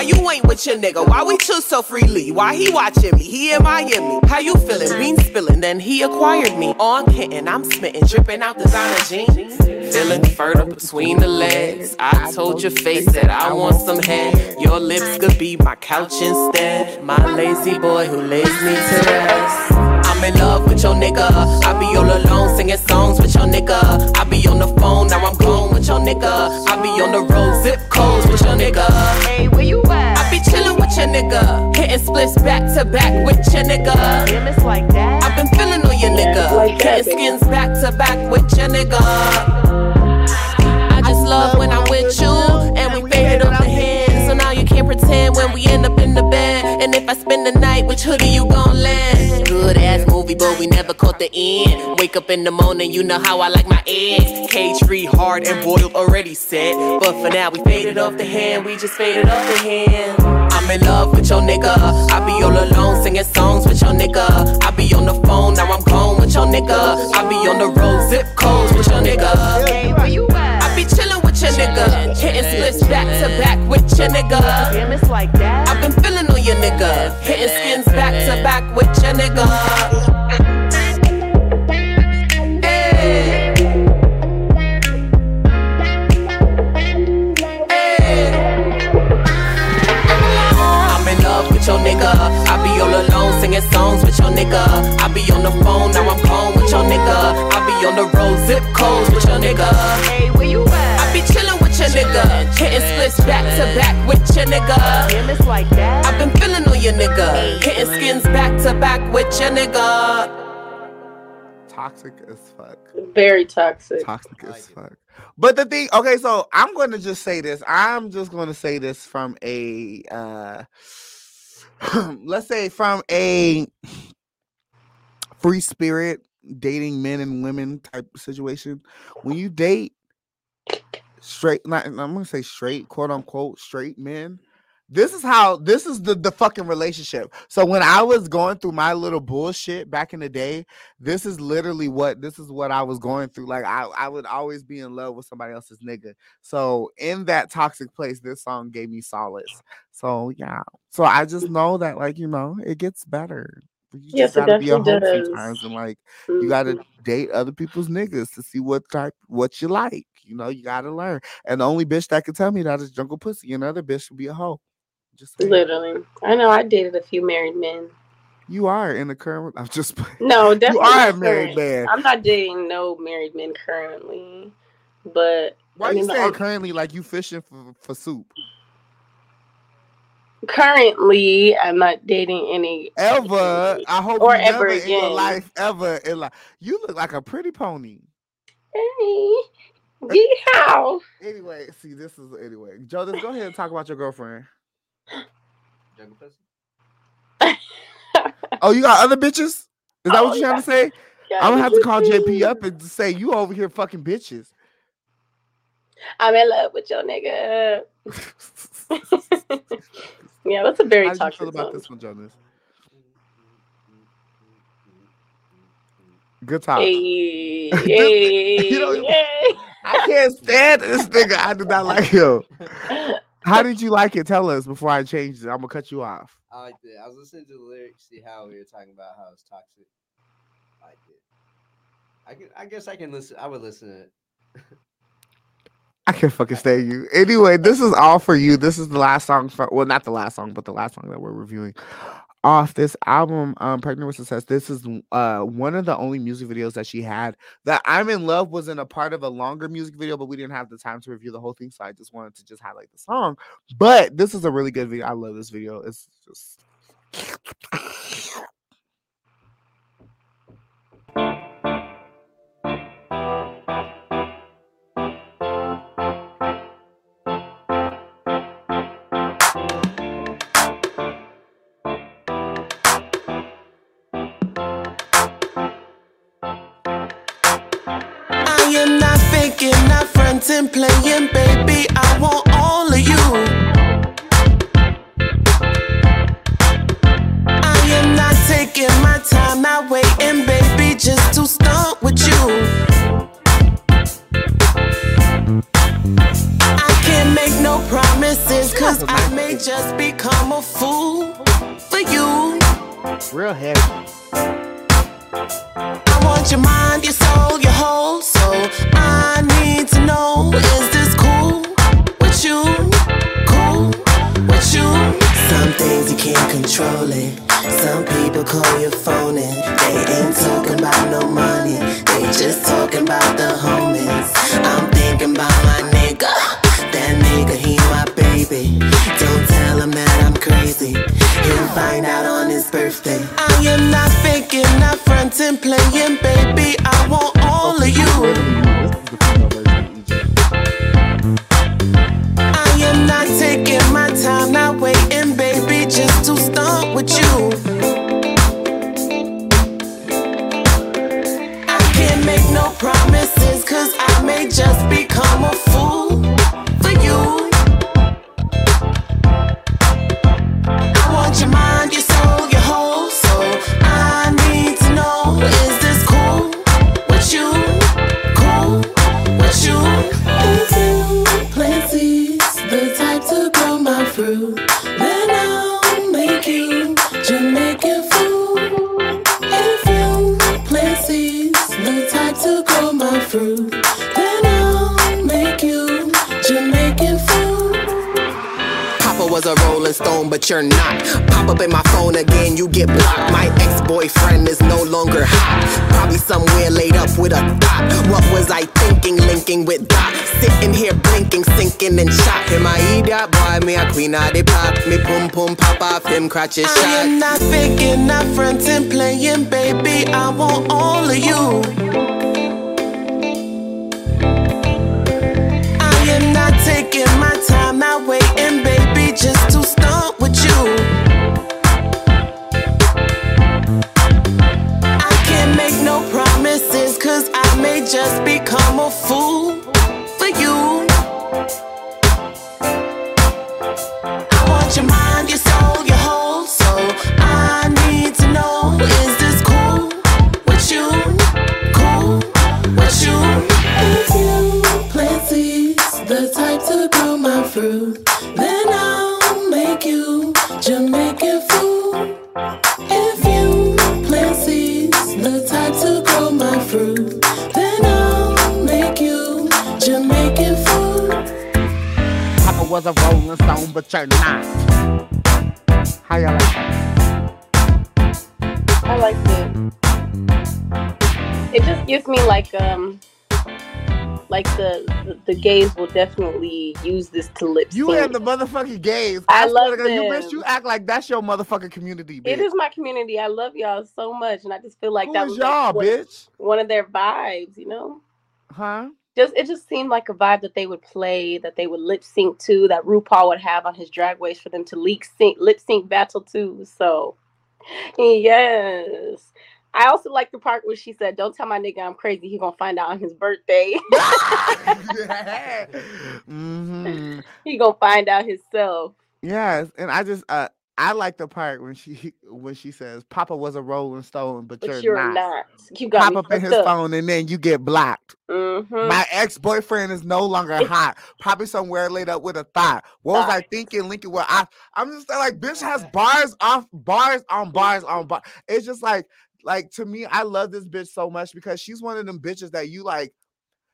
Why you ain't with your nigga? Why we chill so freely? Why he watching me? He in Miami. How you feeling? Bean spilling, then he acquired me. Oh, On kitten, I'm smitten, dripping out designer jeans. Feeling fertile between the legs. I told your face that I want some head. Your lips could be my couch instead. My lazy boy who lays me to rest. I'm in love with your nigga. I be all alone singing songs with your nigga. I be on the phone, now I'm gone with your nigga. I be on the road, zip codes with your nigga. Hey, where you at? I be chillin' with your nigga. Hitting splits back to back with your nigga. Damn, it's like that. I've been feeling on your nigga. Hitting skins back to back with your nigga. I just love when I'm with you. And we faded up the hand. So now you can't pretend when we end up in the bed. And if I spend the night, which hoodie you gon' land? Good ass movie, but we never caught the end. Wake up in the morning, you know how I like my eggs. Cage free, hard and boiled, already set. But for now, we faded off the hand. We just faded off the hand. I'm in love with your nigga. I be all alone singing songs with your nigga. I be on the phone, now I'm gone with your nigga. I be on the road, zip codes with your nigga. Hey, where you at? I be chillin' with your nigga. Hitting splits back to back with your nigga. Damn, it's like that. I've been feeling nigga. Hitting skins back to back with your nigga. Hey. Hey. I'm in love with your nigga. I be all alone singing songs with your nigga. I be on the phone, now I'm gone with your nigga. I be on the road, zip codes with your nigga. Hey, where you at? I be chillin' your nigga. Hitting splits back to back with your nigga. Damn, it's like that. I've been feeling on your nigga. Hitting skins back to back with your nigga. Toxic as fuck. Very toxic. Toxic as fuck. But the thing, okay, so I'm going to just say this. I'm just going to say this from a, uh <sniffs> let's say from a free spirit dating men and women type situation. When you date straight, not, I'm to say straight, quote unquote, straight men. This is how this is the the fucking relationship. So when I was going through my little bullshit back in the day, this is literally what this is what I was going through. Like I, I would always be in love with somebody else's nigga. So in that toxic place, this song gave me solace. So yeah. So I just know that like, you know, it gets better. You just it gotta be a does. sometimes and like you gotta Mhm. date other people's niggas to see what type what you like. You know, you gotta learn. And the only bitch that can tell me that is jungle pussy. Another bitch would be a hoe. Just. Literally. I know I dated a few married men. You are in the current. <laughs> I'm just. No, definitely. you are a married man. I'm not dating no married men currently. But Why I you mean, the saying on- currently like you fishing for, for soup? currently I'm not dating any Ever? <laughs> I hope Or you never ever in your life ever in life. You look like a pretty pony. Hey, yeehaw. Anyway, see this is anyway. Jonas, go ahead and talk about your girlfriend. <laughs> Oh, you got other bitches? Is that Oh, what you're trying to say? Yeah, I'm gonna have to call is JP up and say you over here fucking bitches. I'm in love with your nigga. <laughs> <laughs> yeah, that's a very How do you toxic feel about song. this one, Jonas? Good talk. Hey, <laughs> This- hey, you know- hey. I can't stand this nigga. I do not like him. <laughs> How did you like it? Tell us before I change it. I'm gonna cut you off. I liked it. I was listening to the lyrics, see how we were talking about how it's toxic. I liked it. I can. I guess I can listen. I would listen to it. I can't fucking stand you. Anyway, this is all for you. This is the last song for well, not the last song, but the last song that we're reviewing off this album, um, Pregnant with Success. This is uh one of the only music videos that she had that I'm in love wasn't a part of a longer music video, but we didn't have the time to review the whole thing, so I just wanted to just highlight the song. But this is a really good video. I love this video. It's just playing, baby. Longer hot. Probably somewhere laid up with a thought. What was I thinking, linking with Doc? Sitting here blinking, sinking and shot. Him, I eat that boy, me a queen of the pop. Me pum pum pop off him, crotches I shot. am not faking, not fronting, playing, baby. I want all of you. I am not taking my time, not waiting, baby, just to start with you. May just become a fool for you. Was a rolling stone, but you're not. How y'all like that? I like it. It just gives me like um like the the, the gays will definitely use this to lip You and the motherfucking gays. I swear love God, You bitch, them. you act like that's your motherfucking community, bitch. It is my community. I love y'all so much, and I just feel like Who that was y'all, like, bitch? one of their vibes. You know, Huh? Just it just seemed like a vibe that they would play, that they would lip sync to, that RuPaul would have on his drag race for them to leak sync, lip sync battle to. So, yes. I also like the part where she said, "Don't tell my nigga I'm crazy. He gonna find out on his birthday. <laughs> <laughs> hmm he gonna find out himself." Yes, and I just uh I like the part when she when she says Papa was a rolling stone, but, But you're, you're not. not. You got Pop up in his up. phone and then you get blocked. Mhm. My ex boyfriend is no longer <laughs> hot. Probably somewhere laid up with a thought. What was I thinking? Linking what I I'm just like bitch has bars off bars on bars on bar. It's just like like to me, I love this bitch so much because she's one of them bitches that you like.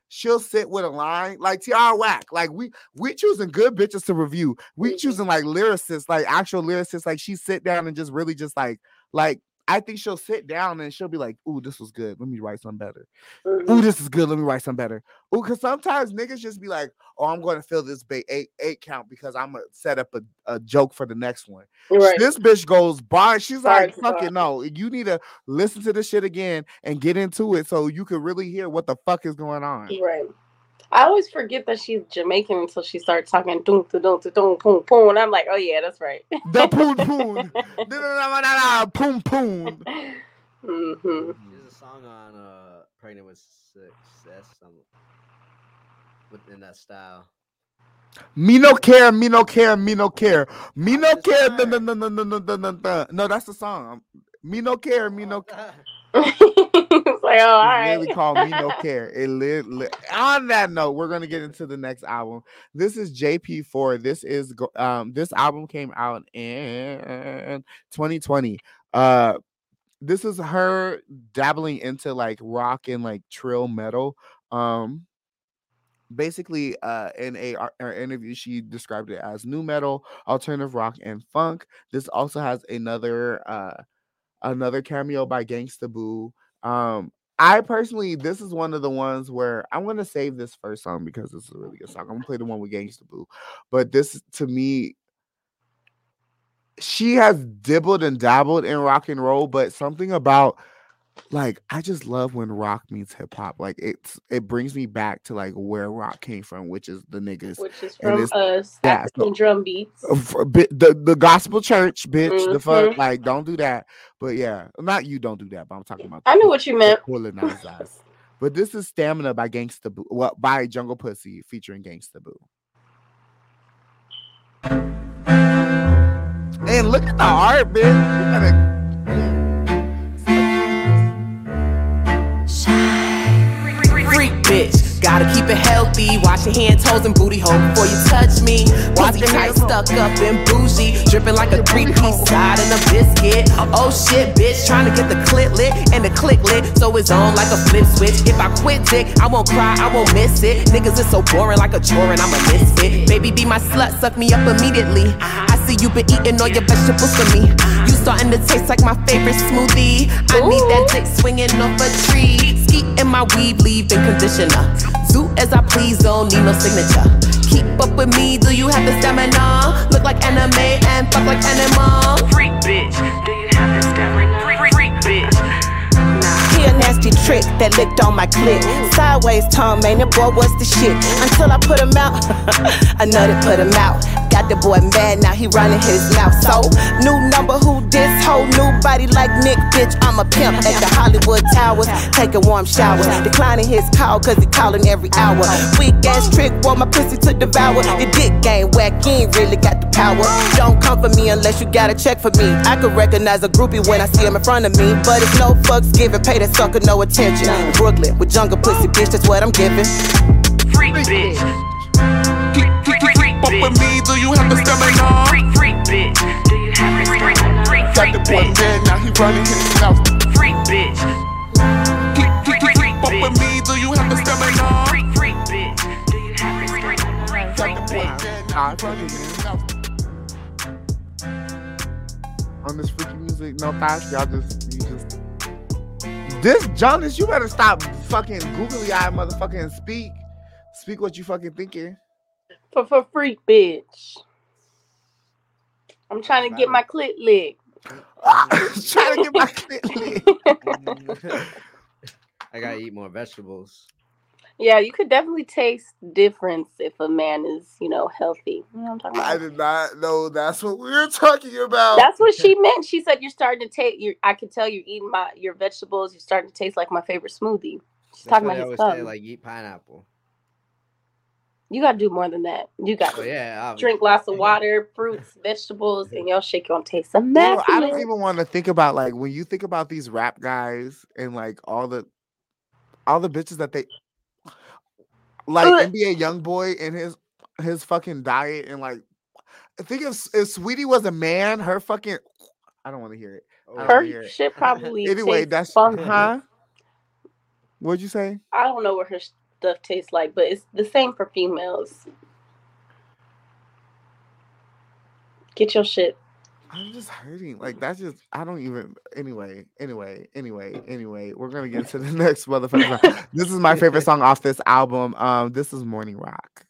She'll sit with a line like Tierra Whack. Like we we choosing good bitches to review. We Mhm. choosing like lyricists, like actual lyricists. Like she sit down and just really just like like I think she'll sit down and she'll be like, "Ooh, this was good. Let me write something better." Mhm. Ooh, this is good. Let me write something better. Ooh, because sometimes niggas just be like, oh, I'm going to fill this ba- eight eight count because I'm gonna set up a, a joke for the next one. Right. This bitch goes bar. She's Bar like, fuck it, no. You need to listen to this shit again and get into it so you can really hear what the fuck is going on. Right. I always forget that she's Jamaican until she starts talking doom doom doom doom poon poon. I'm like, oh yeah, that's right. The poon poon. Poon poon. Mm-hmm. There's a song on uh, "Pregnant with Success" within that style. Me no care, me no care, me no care, me no care. No, no, no, no, no, no, no. No, that's the song. Me no care, me no. care it's like, oh, all It's really called Me No <laughs> Care. It li- li- on that note, we're gonna get into the next album. This is JP4. This is um this album came out in 2020. Uh this is her dabbling into like rock and like trill metal. Um, basically, uh, in a ar- her interview, she described it as new metal, alternative rock, and funk. This also has another uh another cameo by Gangsta Boo. Um, I personally, this is one of the ones where I'm gonna save this first song because this is a really good song. I'm gonna play the one with Gangsta Boo, but this to me, she has dibbled and dabbled in rock and roll, but something about like I just love when rock meets hip hop. Like it's it brings me back to like where rock came from, which is the niggas Which is from us, yeah, African so- drum beats. uh, the the gospel church, bitch. The fuck, Mhm. like don't do that. But yeah, not you don't do that. But I'm talking about. I knew what you meant. Colonized ass. But this is Stamina by Gangsta Boo. Well, by Jungle Pussy featuring Gangsta Boo. And look at the art, bitch. Gotta keep it healthy. Wash your hand, toes, and booty hole before you touch me. Wash your tight, stuck up and bougie. Dripping like a three piece side in a biscuit. Oh shit, bitch. Trying to get the clit lit and the click lit. So it's on like a flip switch. If I quit dick, I won't cry, I won't miss it. Niggas is so boring like a chore and I'm a misfit. Baby, be my slut, suck me up immediately. I see you been eating all your vegetables for me. You starting to taste like my favorite smoothie. I need that dick swinging off a tree. Skeet in my weave, leave in conditioner. Do as I please, don't need no signature. Keep up with me, do you have the stamina? Look like anime and fuck like animal. Freak bitch, do you have the stamina? Freak, freak bitch. He a nasty trick that licked on my clit. Sideways tongue, man, the boy was the shit. Until I put him out, <laughs> I nutted, put him out. Got the boy mad, now he running his mouth. So, new number, who this whole new body like Nick, bitch. I'm a pimp at the Hollywood Towers. Taking warm showers, declining his call, cause he calling every hour. Weak ass trick, want my pussy to devour. Your dick game whack, you ain't really got the power. Don't come for me unless you got a check for me. I could recognize a groupie when I see him in front of me, but it's no fucks given. Pay that sucker no attention. Brooklyn with jungle pussy, bitch, that's what I'm giving. Freak bitch. Fuck with bitch. me, do you have the stamina? Freak, freak bitch. Do you have the stamina? Freak, Got the boy bitch. mad, now he running his mouth. Freak bitch. Freak, freak, freak, freak Fuck with me, do you have the stamina? Freak, freak bitch. Do you have the stamina? Freak, freak Got the boy bitch. mad, now he running his mouth. On this freaky music, no thoughts, y'all just, you just. This Jonas, you better stop fucking googly eye, motherfucker, and speak. Speak what you fucking thinking. For for freak bitch. I'm trying to get my clit licked. <laughs> Trying to get my clit lit. <laughs> I gotta eat more vegetables. Yeah, you could definitely taste difference if a man is, you know, healthy. You know what I'm talking I did not know that's what we were talking about. That's what she meant. She said you're starting to taste. You, I can tell you're eating my your vegetables. You're starting to taste like my favorite smoothie. She's That's talking about his always say, like eat pineapple. You got to do more than that. You got Oh to yeah, obviously. drink lots of water, fruits, vegetables, and your shake gonna taste Bro, I don't even want to think about like when you think about these rap guys and like all the all the bitches that they like Ugh. NBA young boy and his his fucking diet and like I think if if Saweetie was a man, her fucking I don't want to hear it. Oh, her wanna hear it. shit probably <laughs> Anyway, that's fun, huh? What'd you say? I don't know what her stuff tastes like, but it's the same for females. Get your shit. I'm just hurting. Like that's just I don't even anyway, anyway, anyway, anyway. We're gonna get to the <laughs> next motherfucker. song. This is my favorite song off this album. Um, this is Morning Rock.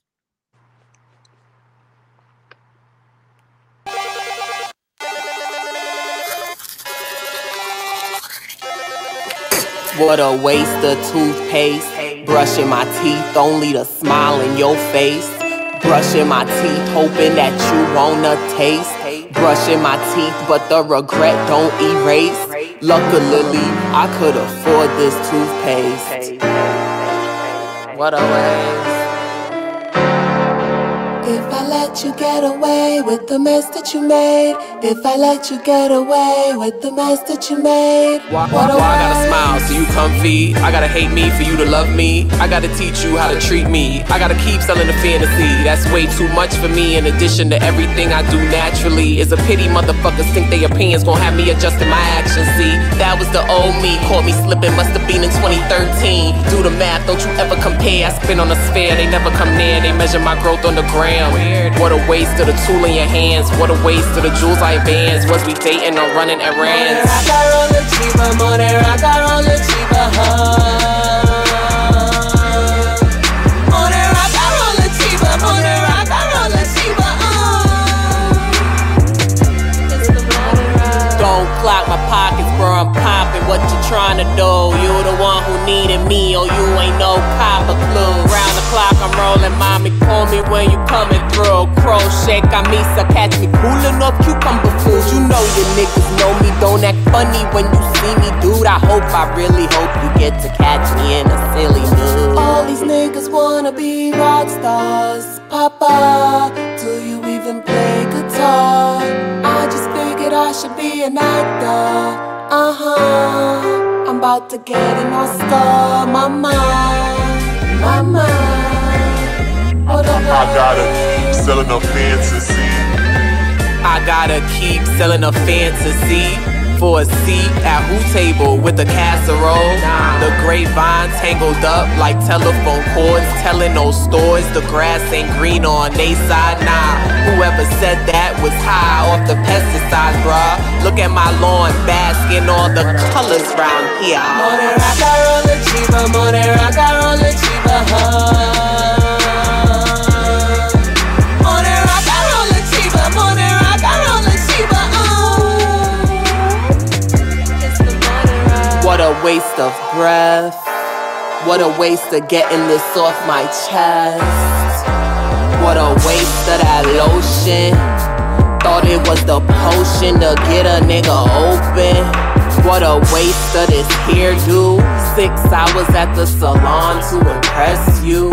What a waste of toothpaste. Brushing my teeth, only to smile in your face. Brushing my teeth, hoping that you wanna taste. Brushing my teeth, but the regret don't erase. Luckily, I could afford this toothpaste. What a waste. If I let you get away with the mess that you made, if I let you get away with the mess that you made, Why, what a why I gotta smile so you comfy? I gotta hate me for you to love me. I gotta teach you how to treat me. I gotta keep selling the fantasy. That's way too much for me. In addition to everything I do naturally, it's a pity motherfuckers think their opinions gon' have me adjusting my actions. See, that was the old me. Caught me slipping, must have been in 2013. Do the math, don't you ever compare. I spin on a sphere, they never come near. They measure my growth on the gram. What a waste of the tool in your hands. What a waste of the jewels I advance. Was we dating or running errands? I got all the cheaper, more than I got all the cheaper, huh? More than I got all the cheaper, more than I got all the cheaper, uh. It's the money ride. Don't clock my pockets, bro. I'm popping. What you trying to do? You the one who needed me, or you ain't no cop clock, I'm rolling. Mommy, call me when you coming through. Crochet, camisa, catch me cooling off cucumber fools. You know your niggas know me. Don't act funny when you see me, dude. I hope, I really hope you get to catch me in a silly mood. All these niggas wanna be rock stars. Papa, do you even play guitar? I just figured I should be an actor. Uh huh. I'm about to get an Oscar. My mind, my mind. Hold on, I gotta keep selling a fantasy. I gotta keep selling a fantasy for a seat at who table with a casserole. The grapevine tangled up like telephone cords, telling those stories the grass ain't green on they side. Nah, whoever said that was high off the pesticides, bruh. Look at my lawn, basking all the colors round here. More than I got all the cheaper, more than I got all the cheaper, huh? Waste of breath. What a waste of getting this off my chest. What a waste of that lotion. Thought it was the potion to get a nigga open. What a waste of this hairdo. Six hours at the salon to impress you.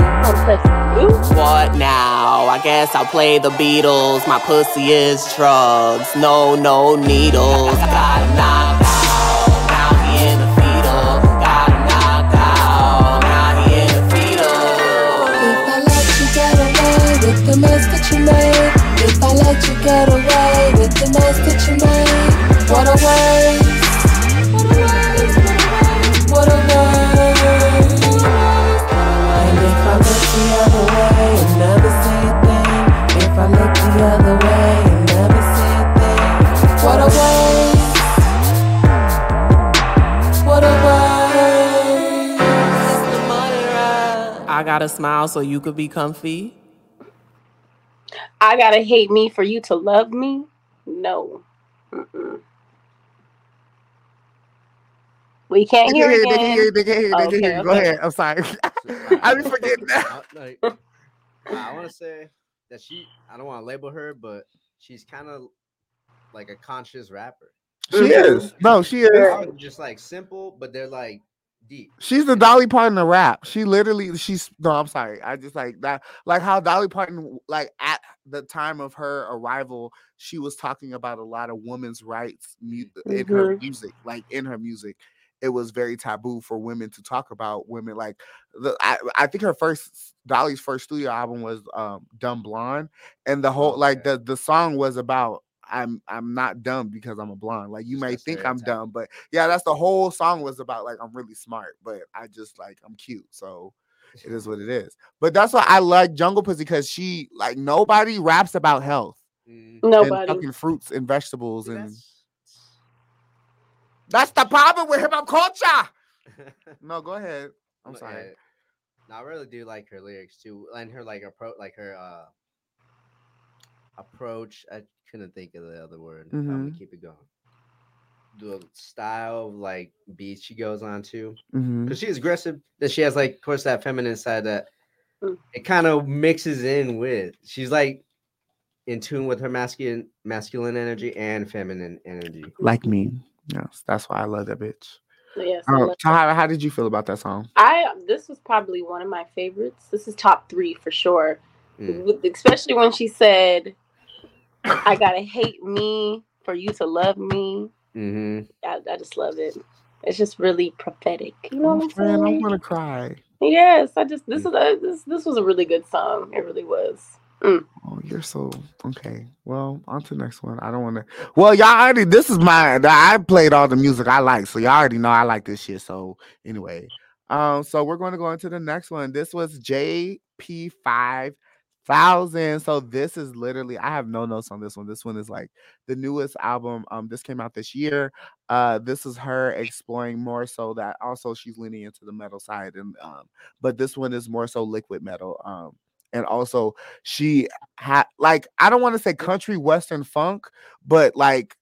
What now? I guess I'll play the Beatles. My pussy is drugs. No, no needles. Got knocked let you get away with the mess that you made, what a waste. What a waste. And if I look the other way and never say a thing, if I look the other way and never say a thing, what a waste. What a waste. It's the money ride. I gotta smile so you could be comfy. I gotta hate me for you to love me? No. Mm-mm. We can't hear can hear, they can again. hear, they can hear, they can Okay, hear. Go ahead. I'm sorry. I <laughs> be forgetting that. Like, I want to say that she. I don't want to label her, but she's kind of like a conscious rapper. She mm-hmm. is. No, she is. Just like simple, but they're like deep. She's the Dolly Parton of rap. She literally, she's no, I'm sorry. I just like that, like how Dolly Parton, like at the time of her arrival, she was talking about a lot of women's rights mu- in her Mhm. music, like in her music. It was very taboo for women to talk about women. Like the, I, I think her first Dolly's first studio album was um, "Dumb Blonde," and the whole like the the song was about I'm I'm not dumb because I'm a blonde. Like you may think I'm dumb, but yeah, that's the whole song was about. Like I'm really smart, but I just like I'm cute. So it is what it is. But that's why I like Jungle Pussy because she like nobody raps about health. and Nobody. fucking fruits and vegetables and that's the problem with hip hop culture. <laughs> no, go ahead. I'm No, sorry. yeah. No, I really do like her lyrics too, and her like approach, like her uh approach. I couldn't think of the other word. but I'm gonna Mhm. keep it going. The style of like beats she goes on to, Mhm. she's aggressive. That she has like, of course, that feminine side that Mm. it kind of mixes in with. She's like in tune with her masculine masculine energy and feminine energy. Like me. Yes, that's why I love that bitch. Yes. Um, love- Tahara, how did you feel about that song? I this was probably one of my favorites. This is top three for sure. Mm. especially when she said, <coughs> "I gotta hate me for you to love me." Mm-hmm. I, I just love it. It's just really prophetic. You know what I'm Man, I'm gonna cry. Yes, I just this is a, this this was a really good song. It really was. Mm. Oh, you're so okay. Well, on to the next one. I don't want to. Well, y'all already. This is my. I played all the music I like, so y'all already know I like this shit. So anyway, um, so we're going to go into the next one. This was JP five thousand. So this is literally. I have no notes on this one. This one is like the newest album. Um, this came out this year. Uh, this is her exploring more so that also she's leaning into the metal side, and um, but this one is more so liquid metal. Um and also she had like I don't want to say country western funk, but like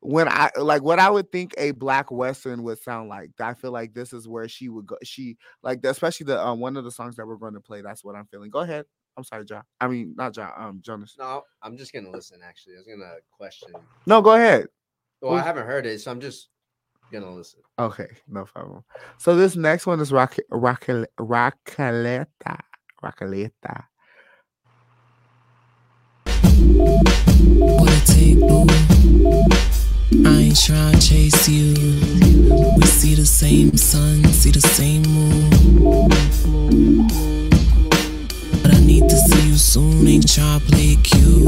when I like what I would think a black western would sound like. I feel like this is where she would go. She like especially the um, one of the songs that we're going to play. That's what I'm feeling. Go ahead. I'm sorry, John. I mean not John. Um, Jonas. No, I'm just gonna listen. Actually, I was gonna question. No, go ahead. Well, I haven't heard it, so I'm just gonna listen. Okay, no problem. So this next one is Rock Rockal Rockaleta. Rockaleta. What it take, boo? I ain't tryna chase you. We see the same sun, see the same moon. See you soon, play it cute.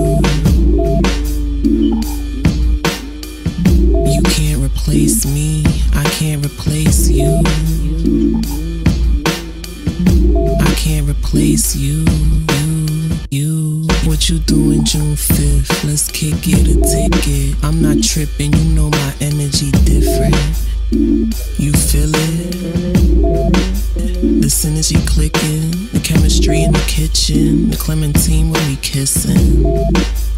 You can't replace me, I can't replace you. I can't replace you, you, you. What you doing June 5th? Let's kick it a ticket. I'm not tripping, you know my energy different. You feel it? The synergy clicking, the chemistry in the kitchen, the clementine when we kissing.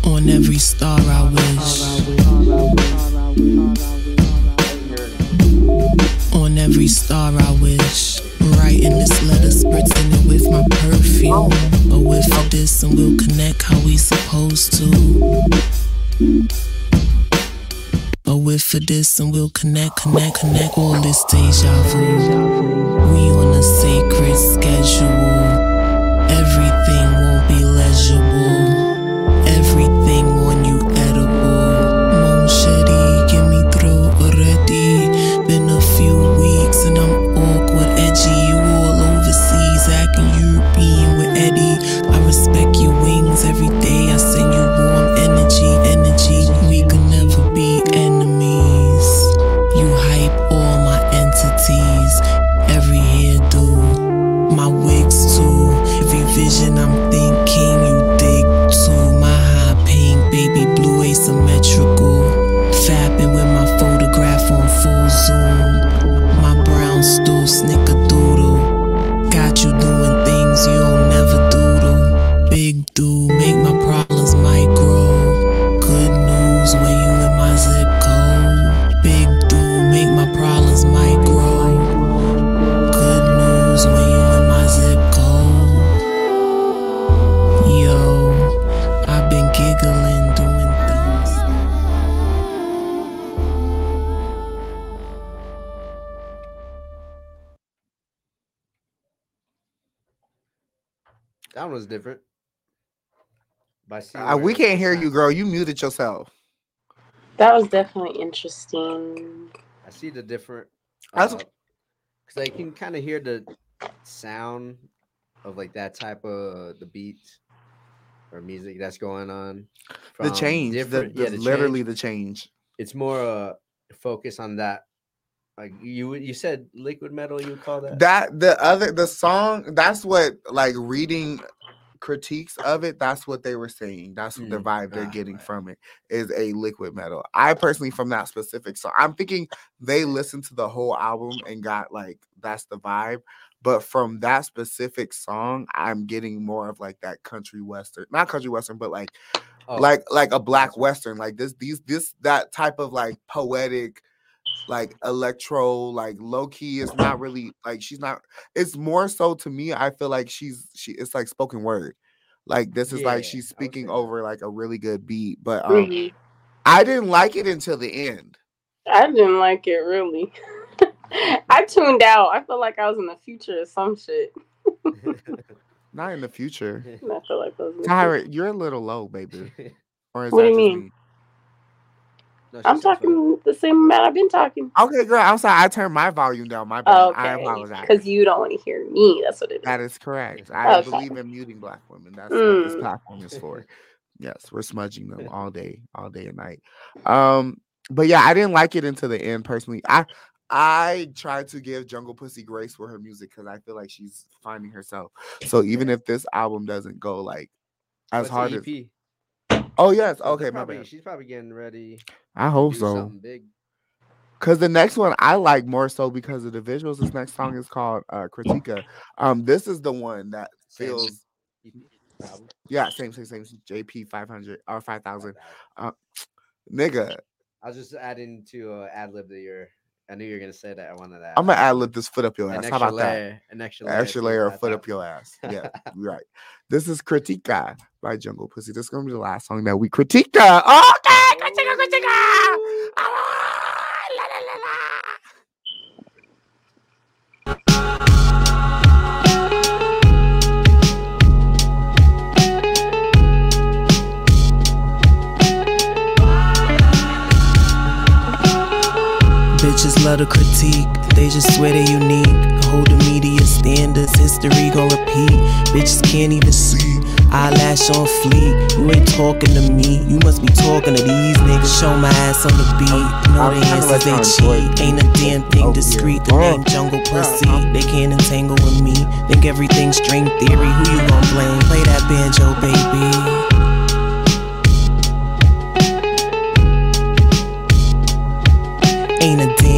On every star I wish. On every star I wish. Writing this letter, spritzing it with my perfume. A whiff of this and we'll connect how we supposed to. A whiff of this and we'll connect, connect, connect. All this deja vu. We on a sacred schedule. By C Uh, we can't hear you, girl. You muted yourself. That was definitely interesting. I see the different. That's- Because I can kind of hear the sound of like that type of the beat or music that's going on. The change, the, the, yeah, the literally change. the change. It's more uh focus on that. Like you, you said liquid metal. You call that? That the other the song. That's what like reading critiques of it. That's what they were saying. That's what the Mm, vibe they're getting from it is a liquid metal. I personally from that specific so I'm thinking they listened to the whole album and got like that's the vibe. But from that specific song, I'm getting more of like that country western, not country western, but like Oh, like like a black western like this these this that type of like poetic like electro like low key It's not really like she's not it's more so to me i feel like she's she it's like spoken word like this is like she's speaking over like a really good beat but um Mhm. i didn't like it until the end I didn't like it really. <laughs> <laughs> I tuned out. I felt like I was in the future or some shit. <laughs> Not in the future. I feel like those. Tyra, you're a little low, baby. Or is What do you mean? me? No, I'm said fuck. talking the same amount I've been talking. Okay, girl. I'm sorry. I turned my volume down. My bad. Oh, I okay. apologize. Because you don't want to hear me. That's what it is. That is correct. I Okay. believe in muting black women. That's what this Mm. platform is for. Yes, we're smudging them all day, all day and night. Um, but yeah, I didn't like it until the end personally. I I tried to give Junglepussy grace for her music because I feel like she's finding herself. So even if this album doesn't go like as What's hard as EP? Oh yes, okay, my probably- bad. She's probably getting ready. I hope so. something Big. Cause the next one I like more so because of the visuals. This next song is called uh Critica. Um, this is the one that feels yeah, same, same, same. JP five hundred or five thousand. Uh, <tsk> nigga, I was just adding to uh, ad lib that you're. I knew you were gonna say that. I wanted that. I'm gonna ad lib this foot up your ass. How about that? an extra layer, An layer extra layer of foot up your ass. Yeah, <laughs> right. This is Critica by Junglepussy. This is gonna be the last song that we critica. Okay, To critique, they just swear they unique. Hold the media standards, history gon' repeat. Bitches can't even see. Eyelash on fleek, you ain't talking to me. You must be talking to these niggas. Show my ass on the beat. Know I'm the answers Sean Jordan. Ain't a damn thing Oh, discreet. yeah. The name Junglepussy. They can't entangle with me. Think everything's string theory. Who you gon' blame? Play that banjo, baby.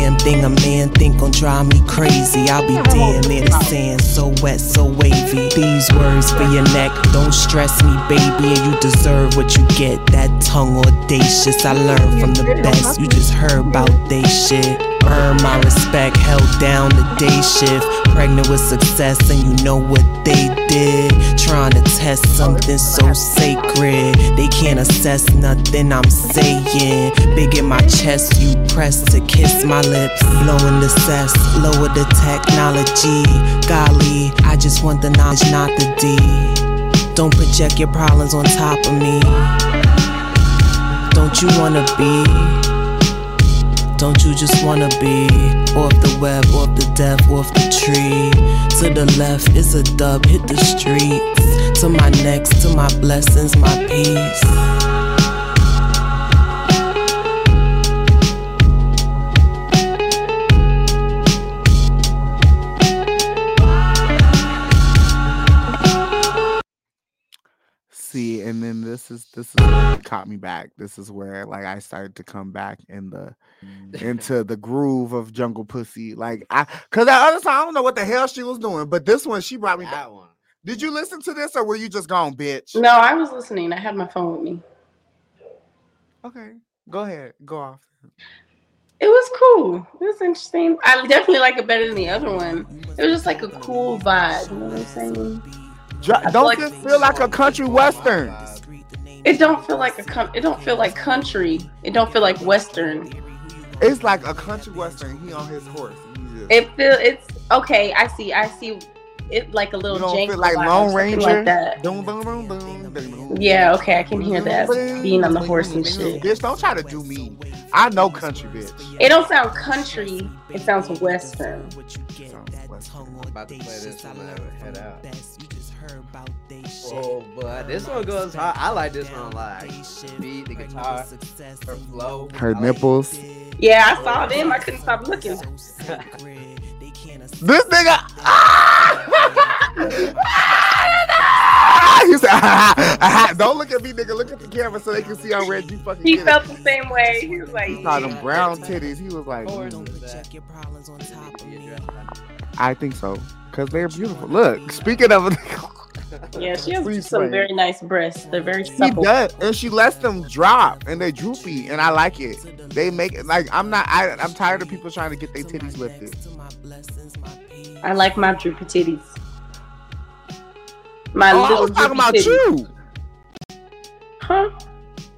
Damn thing a man think gon' drive me crazy. I'll be damn near the sand, so wet, so wavy. These words for your neck, don't stress me, baby. And you deserve what you get. That tongue audacious, I learned from the best. You just heard about they shit. Earn my respect, held down the day shift. Pregnant with success, and you know what they did. Trying to test something so sacred. They can't assess nothing I'm saying. Big in my chest, you press to kiss my lips. Blowing the cess, lower the technology. Golly, I just want the knowledge, not the D. Don't project your problems on top of me. Don't you wanna be? Don't you just wanna be off the web, off the death, off the tree? To the left is a dub, hit the streets. To my next, to my blessings, my peace. See, and then this is this is what caught me back. This is where like I started to come back in the mm. into the groove of Junglepussy. Like I cause that other song, I don't know what the hell she was doing, but this one she brought me back. That one. Did you listen to this or were you just gone, bitch? No, I was listening. I had my phone with me. Okay. Go ahead. Go off. It was cool. It was interesting. I definitely like it better than the other one. It was just like a cool vibe. You know what I'm saying? Dr- Don't like- this feel like a country western? It don't feel like a com- it don't feel like country. It don't feel like western. It's like a country western. He on his horse. just- It feel it's okay. I see. I see. It like a little don't jank feel like vibe, Lone Ranger. like that. Boom, boom, boom, boom, boom, boom. Yeah. Okay. I can hear that being on the horse and shit. Bitch, don't try to do me. I know country, bitch. It don't sound country. It sounds western. Sounds western. I'm about to play this when I head out. Oh, but this one goes hard. I like this one a lot. The beat, the guitar, her flow. Her I like- nipples. Yeah, I saw them. I couldn't stop looking. <laughs> This nigga. Ah! <laughs> He said, ah, ah, ah. "Don't look at me, nigga. Look at the camera so they can see how red you fucking He get felt it." the same way. He was like, He saw them brown titties. He was like, Or mm, is that- you address that? "I think so, cause they're beautiful." Look, speaking of, <laughs> Yeah, she has Please some very nice breasts. They're very She supple. does, and she lets them drop, and they're droopy, and I like it. They make it like I'm not. I, I'm tired of people trying to get their titties lifted. I like my droopy titties. My Oh, I little was talking about titties. you, Huh?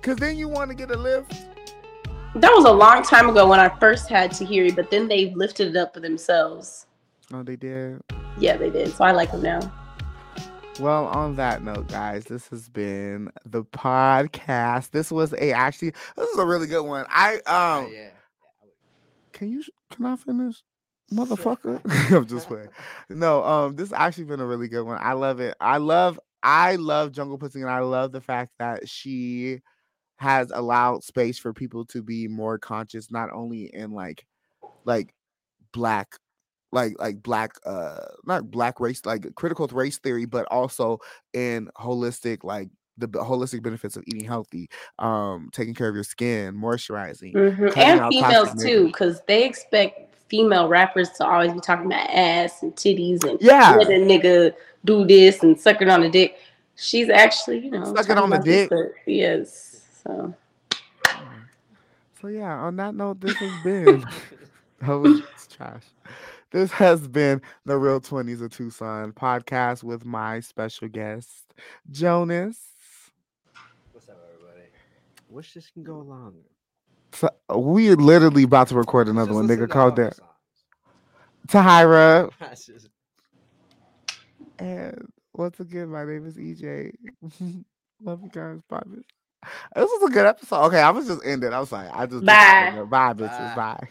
cause then you want to get a lift. That was a long time ago when I first had Tahiri, but then they lifted it up for themselves. Oh, they did. Yeah, they did. So I like them now. Well, on that note, guys, this has been the podcast. This was a actually this is a really good one. I um yeah. can you can I finish? Motherfucker. <laughs> I'm just playing. <laughs> No, um, this has actually been a really good one. I love it. I love I love Junglepussy and I love the fact that she has allowed space for people to be more conscious, not only in like like black like like black uh not black race like critical race theory but also in holistic like the holistic benefits of eating healthy um taking care of your skin moisturizing Mhm. And females too, because they expect female rappers to always be talking about ass and titties and Yeah. let a nigga do this and suck it on the dick. She's actually, you know, Sucking on the dick. Yes. So So yeah, on that note, this has been <laughs> <laughs> that was trash. This has been the Real Twenties of Tucson podcast with my special guest, Jonas. What's up, everybody? Wish this can go longer. So, we're literally about to record another one, listen nigga. to Calm all the. Tahira. That's just- And once again, my name is EJ. <laughs> Love you guys. Bye, bitch. This was a good episode. Okay, I was just ending. I was like, I just Bye. Bye, bitches. Bye.